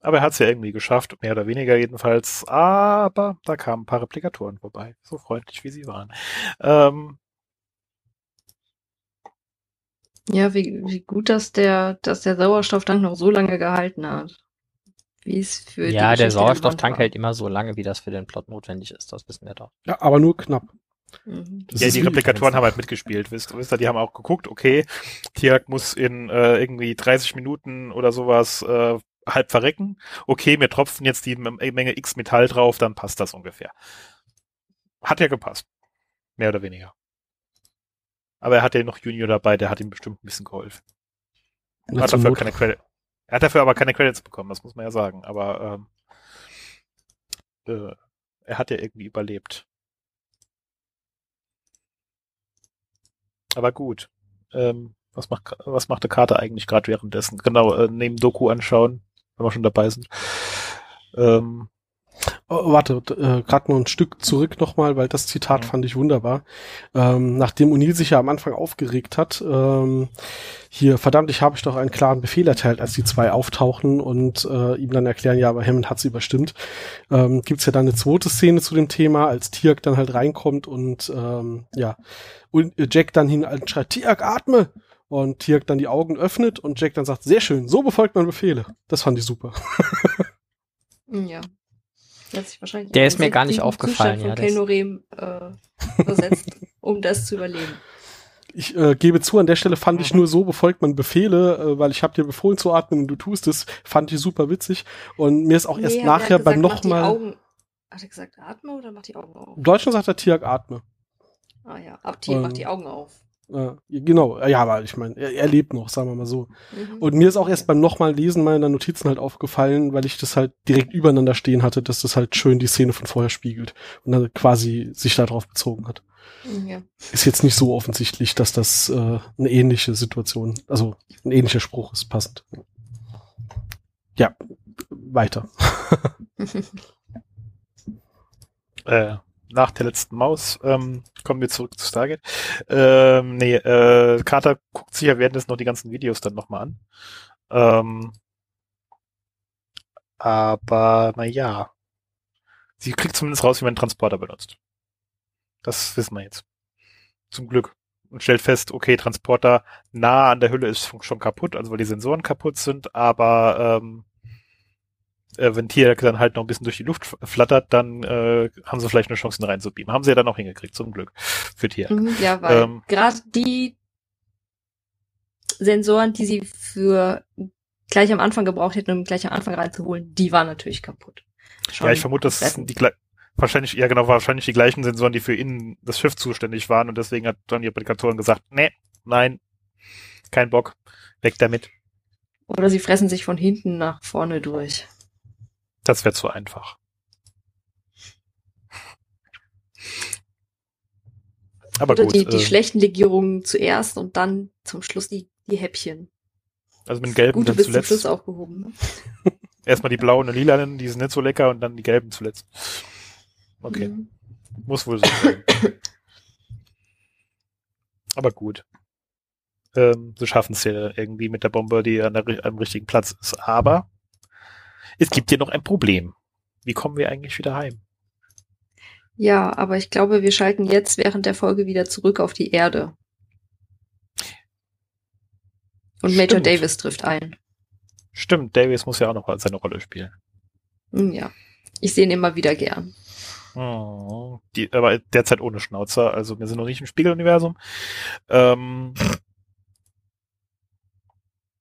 Aber er hat es ja irgendwie geschafft, mehr oder weniger jedenfalls. Aber da kamen ein paar Replikatoren vorbei, so freundlich wie sie waren. Ähm, Ja, wie, wie gut, dass der, dass der Sauerstofftank noch so lange gehalten hat. Wie es für die Ja, der Sauerstofftank hält immer so lange, wie das für den Plot notwendig ist. Das wissen wir doch. Ja, aber nur knapp. Mhm. Das ja, die Replikatoren haben halt mitgespielt, wisst, wisst ihr, die haben auch geguckt, okay, Tiak muss in äh, irgendwie 30 Minuten oder sowas äh, halb verrecken. Okay, wir tropfen jetzt die M- Menge X Metall drauf, dann passt das ungefähr. Hat ja gepasst. Mehr oder weniger. Aber er hat ja noch Junior dabei, der hat ihm bestimmt ein bisschen geholfen. Na, hat dafür keine Credit. Er hat dafür aber keine Credits bekommen, das muss man ja sagen. Aber ähm, äh, er hat ja irgendwie überlebt. Aber gut. Ähm, was macht was macht der Karte eigentlich gerade währenddessen? Genau, äh, neben Doku anschauen, wenn wir schon dabei sind. Ähm, Oh, warte, äh, gerade noch ein Stück zurück nochmal, weil das Zitat Mhm. fand ich wunderbar. Ähm, nachdem O'Neill sich ja am Anfang aufgeregt hat, ähm, hier, verdammt, ich habe ich doch einen klaren Befehl erteilt, als die zwei auftauchen und äh, ihm dann erklären, ja, aber Hammond hat sie überstimmt, ähm, gibt's ja dann eine zweite Szene zu dem Thema, als Tiak dann halt reinkommt und ähm, ja, und äh, Jack dann hin und schreit, Tiak, atme! Und Tiak dann die Augen öffnet und Jack dann sagt, sehr schön, so befolgt man Befehle. Das fand ich super. Ja. Der, in ist mir gar nicht aufgefallen, Zustand ja, Kelnorem äh, versetzt, um das zu überleben. Ich äh, gebe zu, an der Stelle fand ich Mhm. nur so befolgt man Befehle, äh, weil ich habe dir befohlen zu atmen und du tust es, fand ich super witzig. Und mir ist auch erst Nee, aber er nachher beim nochmal. Hat er gesagt, atme oder mach die Augen auf? Im Deutschen sagt der Tiak atme. Ah ja, ab Tier, Ähm, mach die Augen auf. Äh, genau, ja, aber ich meine, er, er lebt noch, sagen wir mal so. Mhm. Und mir ist auch erst beim nochmal Lesen meiner Notizen halt aufgefallen, weil ich das halt direkt übereinander stehen hatte, dass das halt schön die Szene von vorher spiegelt und dann quasi sich darauf bezogen hat. ja. Ist jetzt nicht so offensichtlich, dass das äh, eine ähnliche Situation, also ein ähnlicher Spruch ist passend. Ja, weiter. äh, nach der letzten Maus ähm, kommen wir zurück zu Stargate. Ähm, nee, äh, Carter guckt sich ja währenddessen noch die ganzen Videos dann nochmal an. Ähm, aber naja, sie kriegt zumindest raus, wie man Transporter benutzt. Das wissen wir jetzt. Zum Glück. Und stellt fest, okay, Transporter nah an der Hülle ist schon kaputt, also weil die Sensoren kaputt sind, aber ähm, äh, wenn Tier dann halt noch ein bisschen durch die Luft flattert, dann äh, haben sie vielleicht eine Chance, ihn reinzubeamen. Haben sie ja dann auch hingekriegt, zum Glück. Für Tier. Mhm, ja, weil Ähm. gerade die Sensoren, die sie für gleich am Anfang gebraucht hätten, um gleich am Anfang reinzuholen, die waren natürlich kaputt. Schon Ja, ich vermute, das komplett. sind die wahrscheinlich, ja genau, wahrscheinlich die gleichen Sensoren, die für innen das Schiff zuständig waren und deswegen hat dann die Applikatoren gesagt, nee, nein, kein Bock, weg damit. Oder sie fressen sich von hinten nach vorne durch. Das wäre zu einfach. Aber Oder gut, die, die äh, schlechten Legierungen zuerst und dann zum Schluss die, die Häppchen. also mit den gelben Gute dann bis zum Schluss zuletzt. aufgehoben. Erstmal die blauen und lilanen, die sind nicht so lecker und dann die gelben zuletzt. Okay, Mhm. muss wohl so sein. Aber gut. Ähm, sie schaffen es ja irgendwie mit der Bombe, die an der, am richtigen Platz ist. Aber es gibt hier noch ein Problem. Wie kommen wir eigentlich wieder heim? Ja, aber ich glaube, wir schalten jetzt während der Folge wieder zurück auf die Erde. Und Major Stimmt. Davis trifft ein. Stimmt, Davies muss ja auch noch seine Rolle spielen. Hm, Ja. Ich sehe ihn immer wieder gern. Oh, die, aber derzeit ohne Schnauzer, also wir sind noch nicht im Spiegeluniversum. Ähm,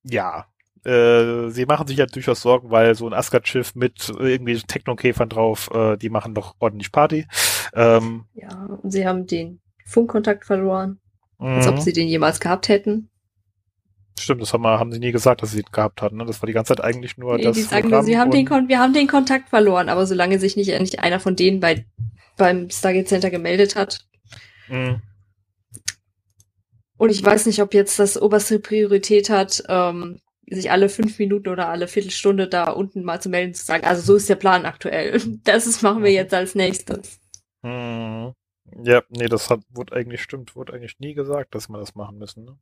ja, äh, sie machen sich ja durchaus Sorgen, weil so ein Asgard-Schiff mit irgendwie Technokäfern drauf, äh, die machen doch ordentlich Party. Ähm, Ja, und sie haben den Funkkontakt verloren, als ob mhm. sie den jemals gehabt hätten. Stimmt, das haben, wir, haben sie nie gesagt, dass sie ihn gehabt hatten. Ne? Das war die ganze Zeit eigentlich nur Nee, das die sagen nur, sie haben den, Kon wir haben den Kontakt verloren, aber solange sich nicht endlich einer von denen bei, beim Stargate Center gemeldet hat. Mhm. Und ich weiß nicht, ob jetzt das oberste Priorität hat, ähm, sich alle fünf Minuten oder alle Viertelstunde da unten mal zu melden, zu sagen, also so ist der Plan aktuell. Das ist, machen wir jetzt als nächstes. Mhm. Ja, nee, das hat, wurde eigentlich, stimmt, wurde eigentlich nie gesagt, dass wir das machen müssen. Ne?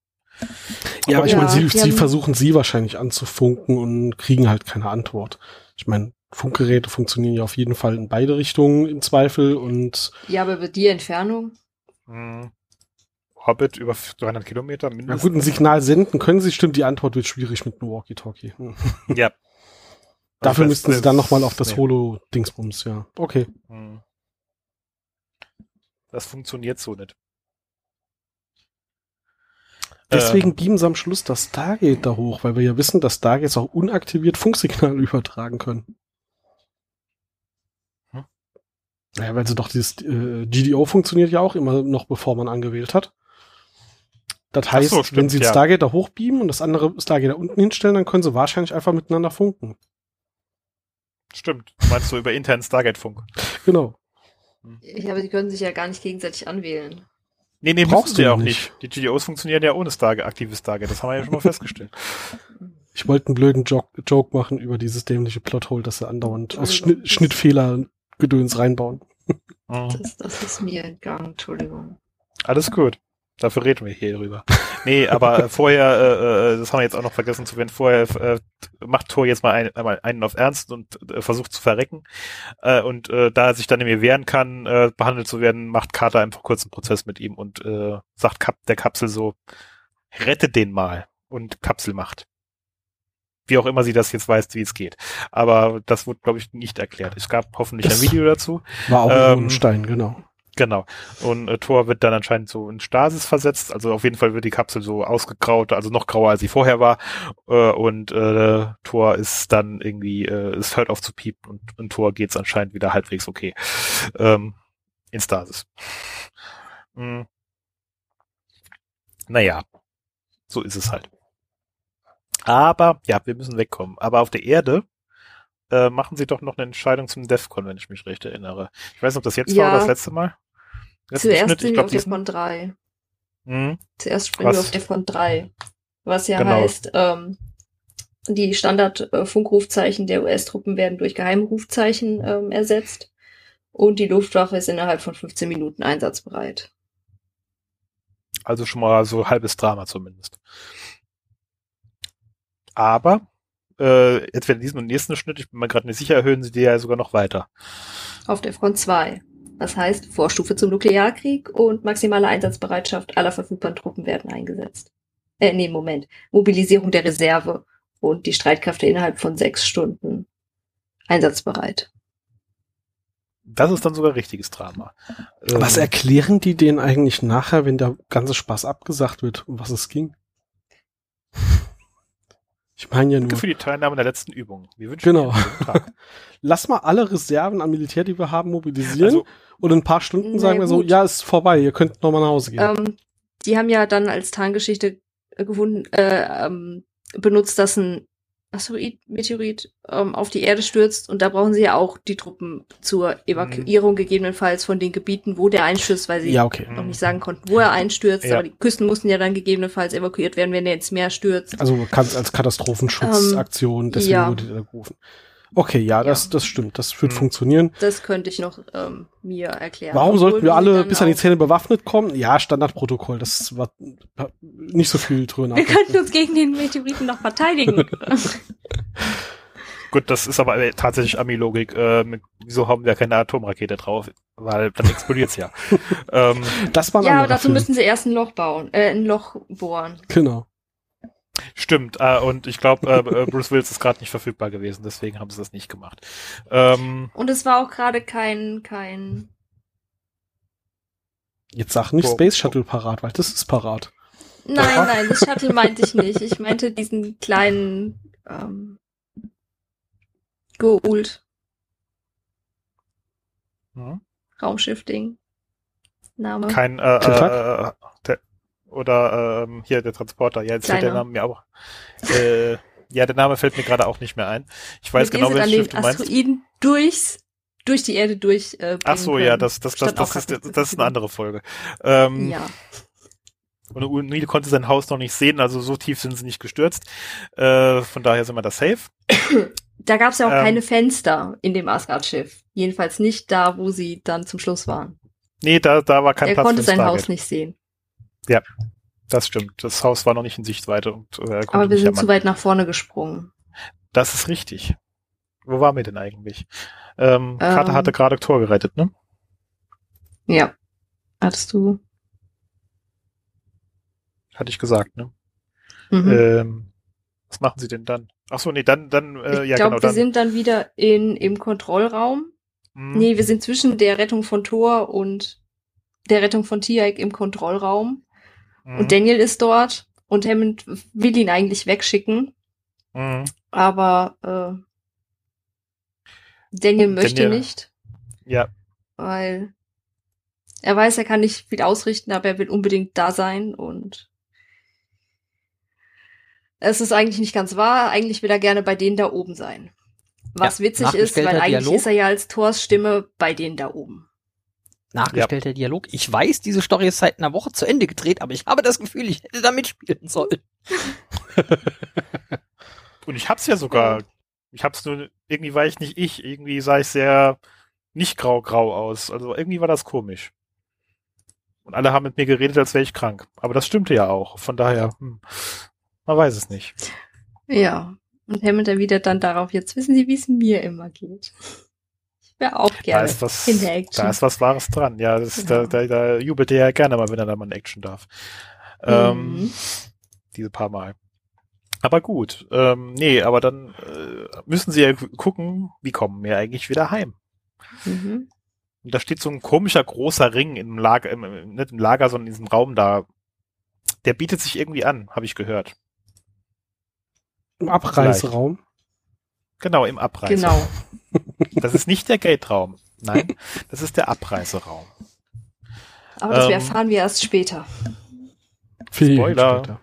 Ja, aber ich Ja, meine, sie, sie versuchen sie wahrscheinlich anzufunken und kriegen halt keine Antwort. Ich meine, Funkgeräte funktionieren ja auf jeden Fall in beide Richtungen im Zweifel und Ja, aber über die Entfernung, Mhm. Hobbit über 300 Kilometer na mindestens. gut, ein Signal senden können sie, stimmt, die Antwort wird schwierig mit einem Walkie-Talkie. Hm. Ja. Dafür müssten sie dann nochmal auf das nee. Holo-Dingsbums, ja. Okay. Hm. Das funktioniert so nicht. Deswegen Ähm, beamen sie am Schluss das Stargate da hoch, weil wir ja wissen, dass Stargates auch unaktiviert Funksignale übertragen können. Hm. Naja, weil sie doch dieses äh, GDO funktioniert ja auch immer noch, bevor man angewählt hat. Das heißt, so, stimmt, wenn sie ja. Stargate da hochbeamen und das andere Stargate da unten hinstellen, dann können sie wahrscheinlich einfach miteinander funken. stimmt. Meinst du über internen Stargate-Funk? Genau. ja, aber die können sich ja gar nicht gegenseitig anwählen. Nee, nee, Brauchst du sie auch nicht. nicht. Die GDOs funktionieren ja ohne Stargate, aktives Stargate. Das haben wir ja schon mal festgestellt. Ich wollte einen blöden Joke, Joke machen über dieses dämliche Plothole, das sie andauernd aus Entschuldigung. Schnitt, Schnittfehler Gedöns reinbauen. Mhm. Das, das ist mir entgangen, Entschuldigung. Alles gut. Dafür reden wir hier drüber. Nee, aber äh, vorher, äh, äh, das haben wir jetzt auch noch vergessen zu werden, vorher äh, macht Thor jetzt mal ein, einmal einen auf Ernst und äh, versucht zu verrecken. Äh, und äh, da er sich dann nicht mehr wehren kann, äh, behandelt zu werden, macht Carter einfach kurz einen Prozess mit ihm und äh, sagt Kap der Kapsel so, rette den mal. Und Kapsel macht. Wie auch immer sie das jetzt weiß, wie es geht. Aber das wurde, glaube ich, nicht erklärt. Es gab hoffentlich Das- ein Video dazu. War auch Ähm, ein Stein, genau. Genau. Und äh, Thor wird dann anscheinend so in Stasis versetzt. Also auf jeden Fall wird die Kapsel so ausgegraut, also noch grauer als sie vorher war. Äh, und äh, Thor ist dann irgendwie, äh, es hört auf zu piepen und, und Thor geht's anscheinend wieder halbwegs okay. Ähm, in Stasis. Hm. Naja, so ist es halt. Aber, ja, wir müssen wegkommen. Aber auf der Erde äh, machen sie doch noch eine Entscheidung zum DEFCON, wenn ich mich recht erinnere. Ich weiß nicht, ob das jetzt war Ja. oder das letzte Mal. Letzten Zuerst ich wir auf diesen. Defcon 3. Mhm. Zuerst springen wir auf Defcon 3. Was ja Genau. heißt, ähm, die Standard-Funkrufzeichen der US-Truppen werden durch Geheimrufzeichen ähm, ersetzt. Und die Luftwaffe ist innerhalb von 15 Minuten einsatzbereit. Also schon mal so halbes Drama zumindest. Aber äh, entweder in diesem und nächsten Schnitt, ich bin mir gerade nicht sicher, erhöhen sie die ja sogar noch weiter. Auf der Front 2. Das heißt, Vorstufe zum Nuklearkrieg und maximale Einsatzbereitschaft aller verfügbaren Truppen werden eingesetzt. Äh, nee, Moment. Mobilisierung der Reserve und die Streitkräfte innerhalb von sechs Stunden einsatzbereit. Das ist dann sogar richtiges Drama. Was Ähm, erklären die denen eigentlich nachher, wenn der ganze Spaß abgesagt wird, um was es ging? Ich meine ja Danke nur, für die Teilnahme der letzten Übung. Wir wünschen Genau. Ihnen einen guten Tag. lass mal alle Reserven an Militär, die wir haben, mobilisieren Also, und in ein paar Stunden sagen wir so, ja, ist vorbei, ihr könnt nochmal nach Hause gehen. Ähm, die haben ja dann als Tarngeschichte gefunden, äh, ähm, benutzt, dass ein Asteroid, Meteorit ähm, auf die Erde stürzt und da brauchen sie ja auch die Truppen zur Evakuierung gegebenenfalls von den Gebieten, wo der einstürzt, weil sie ja, okay. noch nicht sagen konnten, wo er einstürzt, Ja. aber die Küsten mussten ja dann gegebenenfalls evakuiert werden, wenn er ins Meer stürzt. Also als Katastrophenschutzaktion, Ähm, deswegen ja. wurde da gerufen. Okay, ja, das, Ja. das stimmt, das wird Mhm. funktionieren. Das könnte ich noch ähm, mir erklären. Warum Obwohl sollten wir alle bis an die Zähne bewaffnet kommen? Ja, Standardprotokoll, das war nicht so viel drüber Wir könnten uns gegen den Meteoriten noch verteidigen. gut, das ist aber äh, tatsächlich Ami-Logik. Äh, mit, wieso haben wir keine Atomrakete drauf? Weil dann explodiert's ja. ähm, Das war ja, aber dazu Film. müssen sie erst ein Loch bauen, äh, ein Loch bohren. Genau. Stimmt. Äh, und ich glaube, äh, äh, Bruce Willis ist gerade nicht verfügbar gewesen, deswegen haben sie das nicht gemacht. Ähm, Und es war auch gerade kein, kein. Jetzt sag nicht Space Shuttle parat, weil das ist parat. Nein, nein, das Shuttle meinte ich nicht. Ich meinte diesen kleinen ähm, Goult hm? Raumschiff-Ding. Name. kein äh, äh, der, oder ähm, hier der Transporter. Ja, jetzt fällt der Kleiner. Name mir auch. Äh, ja, der Name fällt mir gerade auch nicht mehr ein. Ich weiß dem genau, welches dann Schiff du meinst. Asteroiden durchs, durch die Erde durch. Äh, Ach so, bringen ja, können. das, das, das, das, auch ist, das, ist eine andere Folge. Ähm, Ja. Und O'Neill konnte sein Haus noch nicht sehen, also so tief sind sie nicht gestürzt. Äh, von daher sind wir da safe. Da gab es ja auch Ähm. keine Fenster in dem Asgard-Schiff. Jedenfalls nicht da, wo sie dann zum Schluss waren. Nee, da, da war kein er Platz konnte für sein. Haus nicht sehen. Das stimmt. Das Haus war noch nicht in Sichtweite und äh, er Aber wir sind zu weit nach vorne gesprungen. Das ist richtig. Wo waren wir denn eigentlich? Ähm, Ähm. hatte gerade Tor gerettet, ne? Ja. Hattest du? Hatte ich gesagt, ne? Mhm. Ähm, was machen sie denn dann? Ach so, nee, dann, dann, äh, ich ja glaube, genau, wir dann. sind dann wieder in, im Kontrollraum. Hm, Nee, wir sind zwischen der Rettung von Thor und der Rettung von Tiaik im Kontrollraum. Hm, Und Daniel ist dort und Hammond will ihn eigentlich wegschicken, hm, aber äh, Daniel möchte Daniel- nicht, ja, weil er weiß, er kann nicht viel ausrichten, aber er will unbedingt da sein und es ist eigentlich nicht ganz wahr. Eigentlich will er gerne bei denen da oben sein. Was Ja, witzig ist, weil eigentlich Dialog. ist er ja als Thors Stimme bei denen da oben. Nachgestellter Dialog. Ich weiß, diese Story ist seit einer Woche zu Ende gedreht, aber ich habe das Gefühl, ich hätte da mitspielen sollen. Und ich hab's ja sogar. Ich hab's nur, irgendwie war ich nicht ich. Irgendwie sah ich sehr nicht grau-grau aus. Also irgendwie war das komisch. Und alle haben mit mir geredet, als wäre ich krank. Aber das stimmte ja auch. Von daher, hm, man weiß es nicht. Ja. Und Hammond erwidert dann darauf, jetzt wissen Sie, wie es mir immer geht. Wäre auch Da gerne ist was, in der Action. da ist was Wahres dran. Ja, das, Genau. da, da, da jubelt er ja gerne mal, wenn er da mal in Action darf. Ähm, Mhm. diese paar Mal. Aber gut, ähm, nee, aber dann äh, müssen sie ja gu- gucken, wie kommen wir eigentlich wieder heim. Mhm. Und da steht so ein komischer großer Ring im Lager, im, im, nicht im Lager, sondern in diesem Raum da. Der bietet sich irgendwie an, habe ich gehört. Im Abreiseraum. Genau, im Abreise. Genau. Das ist nicht der Gate-Raum. Nein, das ist der Abreiseraum. Aber das Ähm, erfahren wir erst später. Viel Spoiler. später.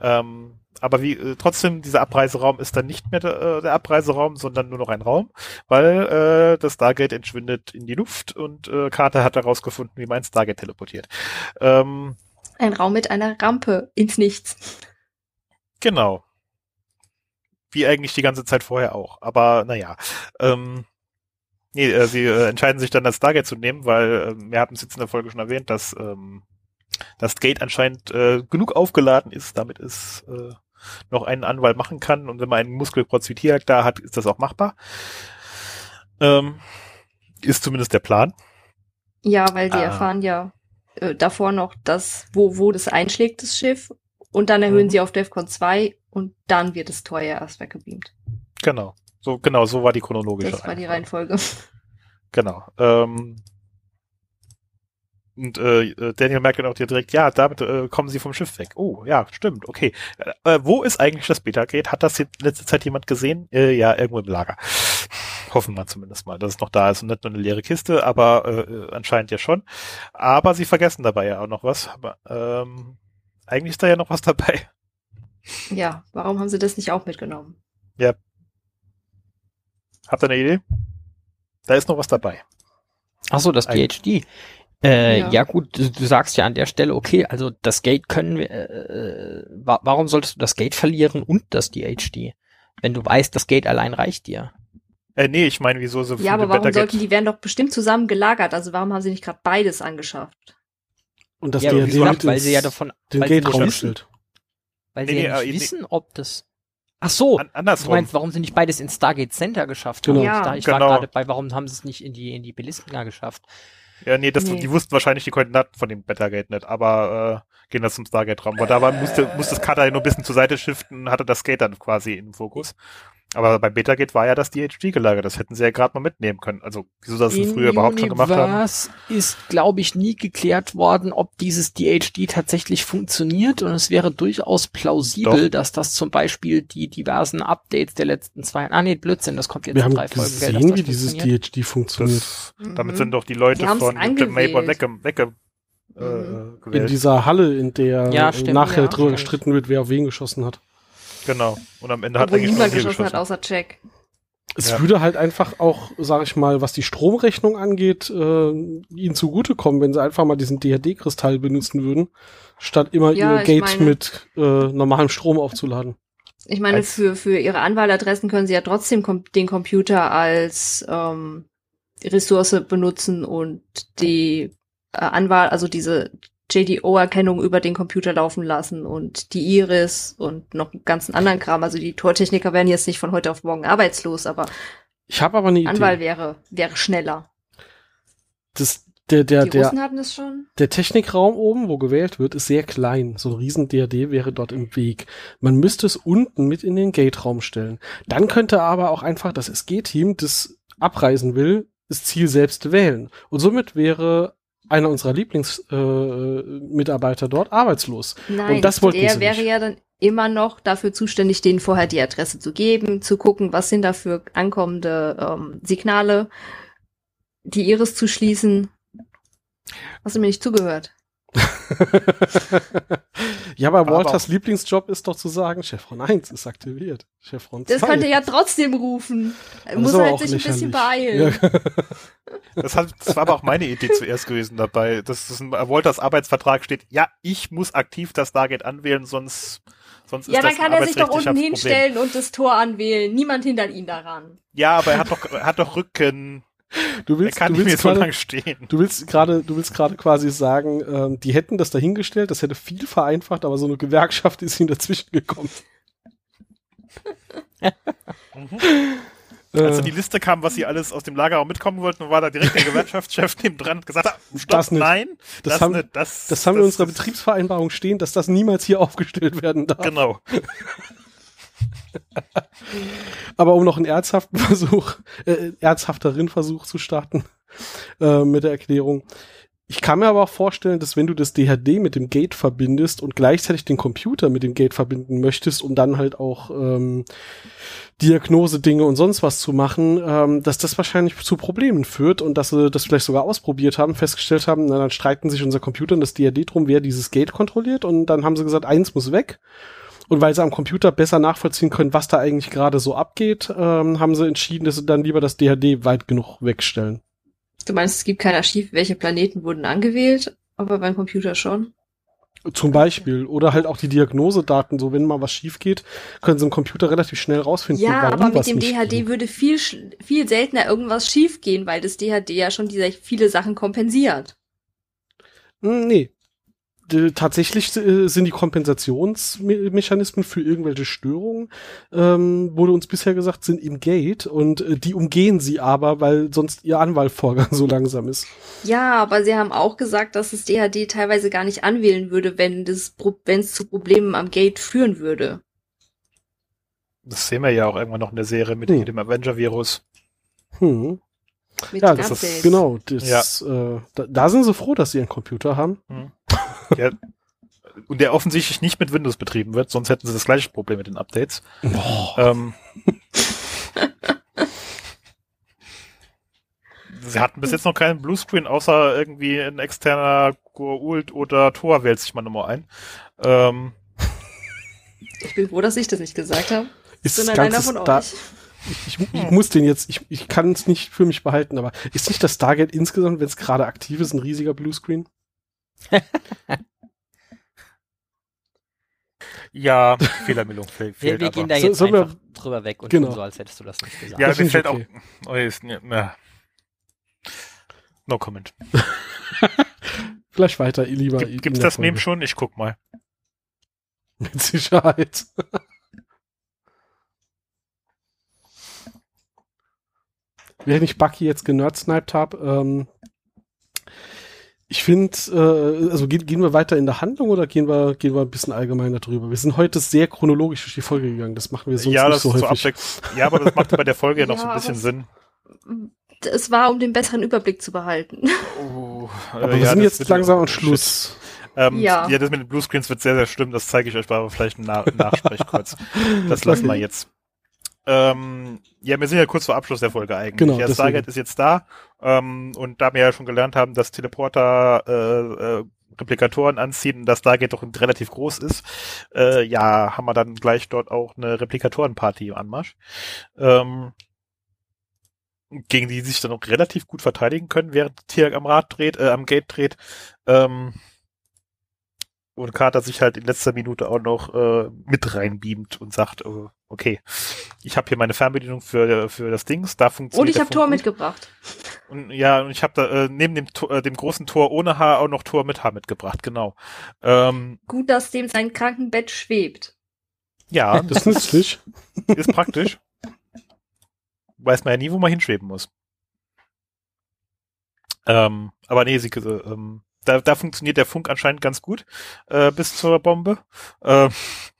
Ähm, aber wie äh, trotzdem, dieser Abreiseraum ist dann nicht mehr der, äh, der Abreiseraum, sondern nur noch ein Raum, weil äh, das Stargate entschwindet in die Luft und äh, Carter hat herausgefunden, wie man ein Stargate teleportiert. Ähm, Ein Raum mit einer Rampe ins Nichts. genau. Wie eigentlich die ganze Zeit vorher auch. Aber naja. Ähm, Nee, äh, sie äh, entscheiden sich dann, das Stargate zu nehmen, weil äh, wir hatten es jetzt in der Folge schon erwähnt, dass ähm, das Gate anscheinend äh, genug aufgeladen ist, damit es äh, noch einen Anwalt machen kann. Und wenn man einen Muskelprotz wie Tiak da hat, ist das auch machbar. Ähm, ist zumindest der Plan. Ja, weil die Ah. erfahren ja äh, davor noch, dass, wo, wo das einschlägt, das Schiff. Und dann erhöhen Mhm. sie auf DEFCON 2 und dann wird Tor ja erst weggebeamt. Genau. So, genau, so war die chronologische Das war die Reihenfolge. Reihenfolge. Genau. Ähm, und äh, äh, Daniel merkt dann auch direkt, ja, damit äh, kommen sie vom Schiff weg. Oh, ja, stimmt, okay. Äh, äh, wo ist eigentlich das Beta-Gate? Hat das in letzter Zeit jemand gesehen? Äh, ja, irgendwo im Lager. Hoffen wir zumindest mal, dass es noch da ist und nicht nur eine leere Kiste, aber äh, äh, anscheinend ja schon. Aber sie vergessen dabei ja auch noch was. Aber, ähm, eigentlich ist da ja noch was dabei. Ja, warum haben sie das nicht auch mitgenommen? Habt ihr eine Idee? Da ist noch was dabei. Ach so, das DHD. Äh, Ja. ja. gut, du, du sagst ja an der Stelle, okay, also das Gate können wir, äh, wa warum solltest du das Gate verlieren und das DHD? Wenn du weißt, das Gate allein reicht dir. Äh, nee, ich meine, wieso so Ja, aber viele warum Beta-Gate- sollten die werden doch bestimmt zusammen gelagert? Also warum haben sie nicht gerade beides angeschafft? Und das ja, wie gesagt, mit weil sie ja davon, den weil sie Gate-Raum nicht stellt. weil Nee, sie nee, ja nicht nee. wissen, ob das. Ach so, An du meinst, warum sie nicht beides ins Stargate Center geschafft Genau. haben? Ja. Ich, da, Genau. war gerade bei, warum haben sie es nicht in die in die Belistener geschafft? Ja, nee, das, Nee. die wussten wahrscheinlich die Koordinaten von dem Betagate nicht, aber äh, gehen das zum Stargate-Raum. Aber dabei musste, musste das Cutter nur ein bisschen zur Seite shiften, hatte das Gate dann quasi im Fokus. Aber beim Betagate war ja das DHG gelagert, das hätten sie ja gerade mal mitnehmen können. Also, wieso das sie In früher überhaupt schon gemacht haben? Universe ist, glaube ich, nie geklärt worden, ob dieses DHD tatsächlich funktioniert und es wäre durchaus plausibel, Doch. dass das zum Beispiel die diversen Updates der letzten zwei, ah nee, Blödsinn, das kommt jetzt Wir in haben drei Folgen, gell, dass gesehen, das wie dieses. DHD funktioniert. Das, Mhm. Damit sind doch die Leute Die von. Mayborn wegge, wegge äh, Mhm. In dieser Halle, in der Ja, stimmt, nachher ja. drüber gestritten wird, wer auf wen geschossen hat. Genau. Und am Ende hat Obwohl eigentlich niemand wir geschossen hat, geschossen. außer Jack. Es Ja. würde halt einfach auch, sag ich mal, was die Stromrechnung angeht, äh, ihnen zugutekommen, wenn sie einfach mal diesen DHD-Kristall benutzen würden, statt immer Ja, ihr Gate meine- mit äh, normalem Strom aufzuladen. Ich meine, Als- für, für ihre Anwahladressen können sie ja trotzdem kom den Computer als ähm, Ressource benutzen und die äh, Anwahl, also diese JDO-Erkennung über den Computer laufen lassen und die Iris und noch einen ganzen anderen Kram. Also die Tortechniker werden jetzt nicht von heute auf morgen arbeitslos, aber Ich habe aber eine Idee. Anwahl wäre, wäre schneller. Das, der, der, die der, Russen hatten das schon. der Technikraum oben, wo gewählt wird, ist sehr klein. So ein riesen DRD wäre dort im Weg. Man müsste es unten mit in den Gate-Raum stellen. Dann könnte aber auch einfach das SG-Team, das abreisen will, das Ziel selbst wählen. Und somit wäre einer unserer Lieblingsmitarbeiter äh, dort arbeitslos. Nein, Und das wollten der sie wäre nicht. ja dann immer noch dafür zuständig, denen vorher die Adresse zu geben, zu gucken, was sind da für ankommende ähm, Signale, die Iris zu schließen. Hast du mir nicht zugehört? Ja, aber Aber Walters auch- Lieblingsjob ist doch zu sagen, Chevron 1 ist aktiviert. Chevron 2. Das könnte er ja trotzdem rufen. Er Das muss aber halt sich ein bisschen beeilen. Ja. Das, hat, das war aber auch meine Idee zuerst gewesen dabei, dass es in Walters Arbeitsvertrag steht, ja, ich muss aktiv das Stargate anwählen, sonst, sonst Ja, ist dann das ein kann er sich doch unten Problem. hinstellen und das Tor anwählen. Niemand hindert ihn daran. Ja, aber er hat doch, er hat doch Rücken. Du willst, du willst stehen. Du willst gerade, du willst gerade quasi sagen, ähm, die hätten das dahingestellt, das hätte viel vereinfacht, aber so eine Gewerkschaft ist ihnen dazwischen gekommen. Als Äh, die Liste kam, was sie alles aus dem Lagerraum mitkommen wollten, war da direkt der Gewerkschaftschef neben dran und gesagt, hat, stopp, Das nicht. nein, Das das, haben- nicht, das, das haben wir in unserer das- Betriebsvereinbarung stehen, dass das niemals hier aufgestellt werden darf. Genau. Aber um noch einen ernsthaften Versuch, äh, ernsthafterin Versuch zu starten äh, mit der Erklärung. Ich kann mir aber auch vorstellen, dass wenn du das DHD mit dem Gate verbindest und gleichzeitig den Computer mit dem Gate verbinden möchtest, um dann halt auch ähm, Diagnose-Dinge und sonst was zu machen, ähm, dass das wahrscheinlich zu Problemen führt und dass sie das vielleicht sogar ausprobiert haben, festgestellt haben, na, dann streiten sich unser Computer und das DHD drum, wer dieses Gate kontrolliert und dann haben sie gesagt, eins muss weg. Und weil sie am Computer besser nachvollziehen können, was da eigentlich gerade so abgeht, ähm, haben sie entschieden, dass sie dann lieber das DHD weit genug wegstellen. Du meinst, es gibt kein Archiv, welche Planeten wurden angewählt, aber beim Computer schon. Zum Beispiel. Oder halt auch die Diagnosedaten, so wenn mal was schief geht, können sie im Computer relativ schnell rausfinden. Ja, aber mit dem DHD ging. würde viel, viel seltener irgendwas schiefgehen, weil das DHD ja schon diese viele Sachen kompensiert. Hm, Nee. Tatsächlich äh, sind die Kompensationsmechanismen für irgendwelche Störungen, ähm, wurde uns bisher gesagt, sind im Gate und äh, die umgehen sie aber, weil sonst ihr Anwahlvorgang so langsam ist. Ja, aber sie haben auch gesagt, dass das DHD teilweise gar nicht anwählen würde, wenn das, Pro- wenn es zu Problemen am Gate führen würde. Das sehen wir ja auch irgendwann noch in der Serie mit Hm. dem Avenger-Virus. Hm. Mit Ja, das ist-. Genau, das, äh, da, da sind sie froh, dass sie einen Computer haben. Ja, und der offensichtlich nicht mit Windows betrieben wird, sonst hätten sie das gleiche Problem mit den Updates. Ähm, sie hatten bis jetzt noch keinen Bluescreen, außer irgendwie ein externer Goa'uld oder Tor wählt sich mal nochmal ein. Ähm, Ich bin froh, dass ich das nicht gesagt habe. Ist das Sondern einer von da, euch. ich, ich muss den jetzt, ich, ich kann es nicht für mich behalten, aber ist nicht das Stargate insgesamt, wenn es gerade aktiv ist, ein riesiger Bluescreen? Ja, Fehlermeldung fe- Wir, fehlt wir aber. gehen da So- jetzt wir- einfach drüber weg und Genau. tun so, als hättest du das nicht gesagt. ja, das mir ist fällt okay. auch. Oh, ist, ja. No comment. Vielleicht weiter, ihr lieber. Gibt, gibt's das Meme schon? Ich guck mal. Mit Sicherheit. Während ich Bucky jetzt generdsniped habe, ähm, ich finde, äh, also gehen, gehen wir weiter in der Handlung oder gehen wir, gehen wir ein bisschen allgemeiner drüber? Wir sind heute sehr chronologisch durch die Folge gegangen. Das machen wir sonst ja, nicht das so häufig. Ja, aber das macht bei der Folge ja noch so ein bisschen aber Sinn. Es war, um den besseren Überblick zu behalten. Oh, aber äh, wir ja, sind jetzt langsam am. Schluss. Ähm, ja. Ja. das mit den Bluescreens wird sehr, sehr schlimm. Das zeige ich euch aber vielleicht im Na Nachsprech kurz. Das lassen wir jetzt. Ähm, ja, wir sind ja kurz vor Abschluss der Folge eigentlich. Genau, ja, deswegen. Stargate ist jetzt da. Ähm, und da wir ja schon gelernt haben, dass Teleporter äh, äh, Replikatoren anziehen und dass Stargate doch relativ groß ist, äh, ja, haben wir dann gleich dort auch eine Replikatorenparty im Anmarsch. Ähm, gegen die sich dann auch relativ gut verteidigen können, während Tier am Rad dreht, äh, am Gate dreht. Ähm, und Carter sich halt in letzter Minute auch noch äh, mit reinbeamt und sagt, oh, okay, ich habe hier meine Fernbedienung für für das Dings, da funktioniert Und ich habe Tor gut. mitgebracht. Und ja, und ich habe da äh, neben dem Tor, äh, dem großen Tor ohne Haar auch noch Tor mit Haar mitgebracht, genau. Ähm, Gut, dass dem sein Krankenbett schwebt. ja, Das ist nützlich. ist praktisch. Weiß man ja nie, wo man hinschweben muss. Ähm, aber nee, sie, äh, ähm, da, da funktioniert der Funk anscheinend ganz gut äh, bis zur Bombe. Ähm,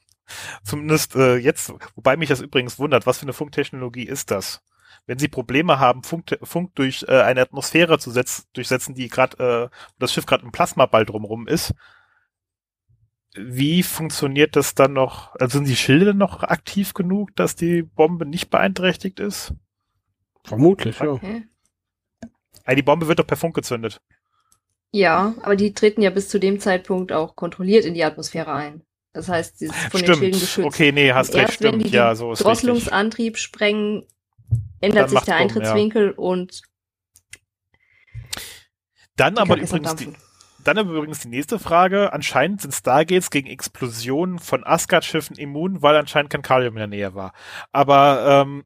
zumindest äh, jetzt, wobei mich das übrigens wundert, was für eine Funktechnologie ist das? Wenn Sie Probleme haben, Funk, Funk durch äh, eine Atmosphäre zu setz, durchsetzen, die gerade, äh, wo das Schiff gerade im Plasmaball drumrum ist, wie funktioniert das dann noch? Also sind die Schilde noch aktiv genug, dass die Bombe nicht beeinträchtigt ist? Vermutlich, ja. Hä? Ah, die Bombe wird doch per Funk gezündet. Ja, aber die treten ja bis zu dem Zeitpunkt auch kontrolliert in die Atmosphäre ein. Das heißt, sie ist von den Schilden Stimmt. geschützt. Okay, nee, hast recht, erst wenn stimmt. die Ja, so ist richtig. Drosselungsantrieb sprengen, ändert sich der Bomben, Eintrittswinkel und Dann aber übrigens die, dann aber übrigens die nächste Frage. Anscheinend sind Stargates gegen Explosionen von Asgard-Schiffen immun, weil anscheinend kein Kalium in der Nähe war. Aber ähm,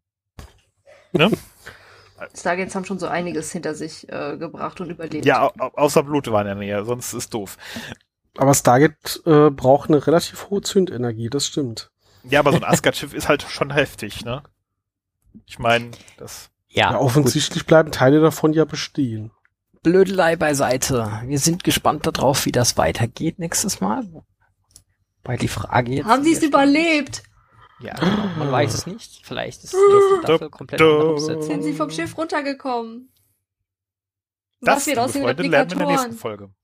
ne? Stargates haben schon so einiges hinter sich äh, gebracht und überlebt. ja, au au- außer Blut war in der Nähe, sonst ist doof. Aber Stargate äh, braucht eine relativ hohe Zündenergie, das stimmt. Ja, aber so ein Asgard-Schiff ist halt schon heftig, ne? Ich meine, das. Ja, Ja, offensichtlich bleiben Teile davon ja bestehen. gut. Blödelei beiseite. Wir sind gespannt darauf, wie das weitergeht nächstes Mal. Weil die Frage jetzt. Haben sie es überlebt? Ja, man weiß es nicht. Vielleicht ist die Staffel komplett andere Besetzung. Sind sie vom Schiff runtergekommen? Das, Was wird aus den liebe Freunde, lernen wir in der nächsten Replikatoren? Folge.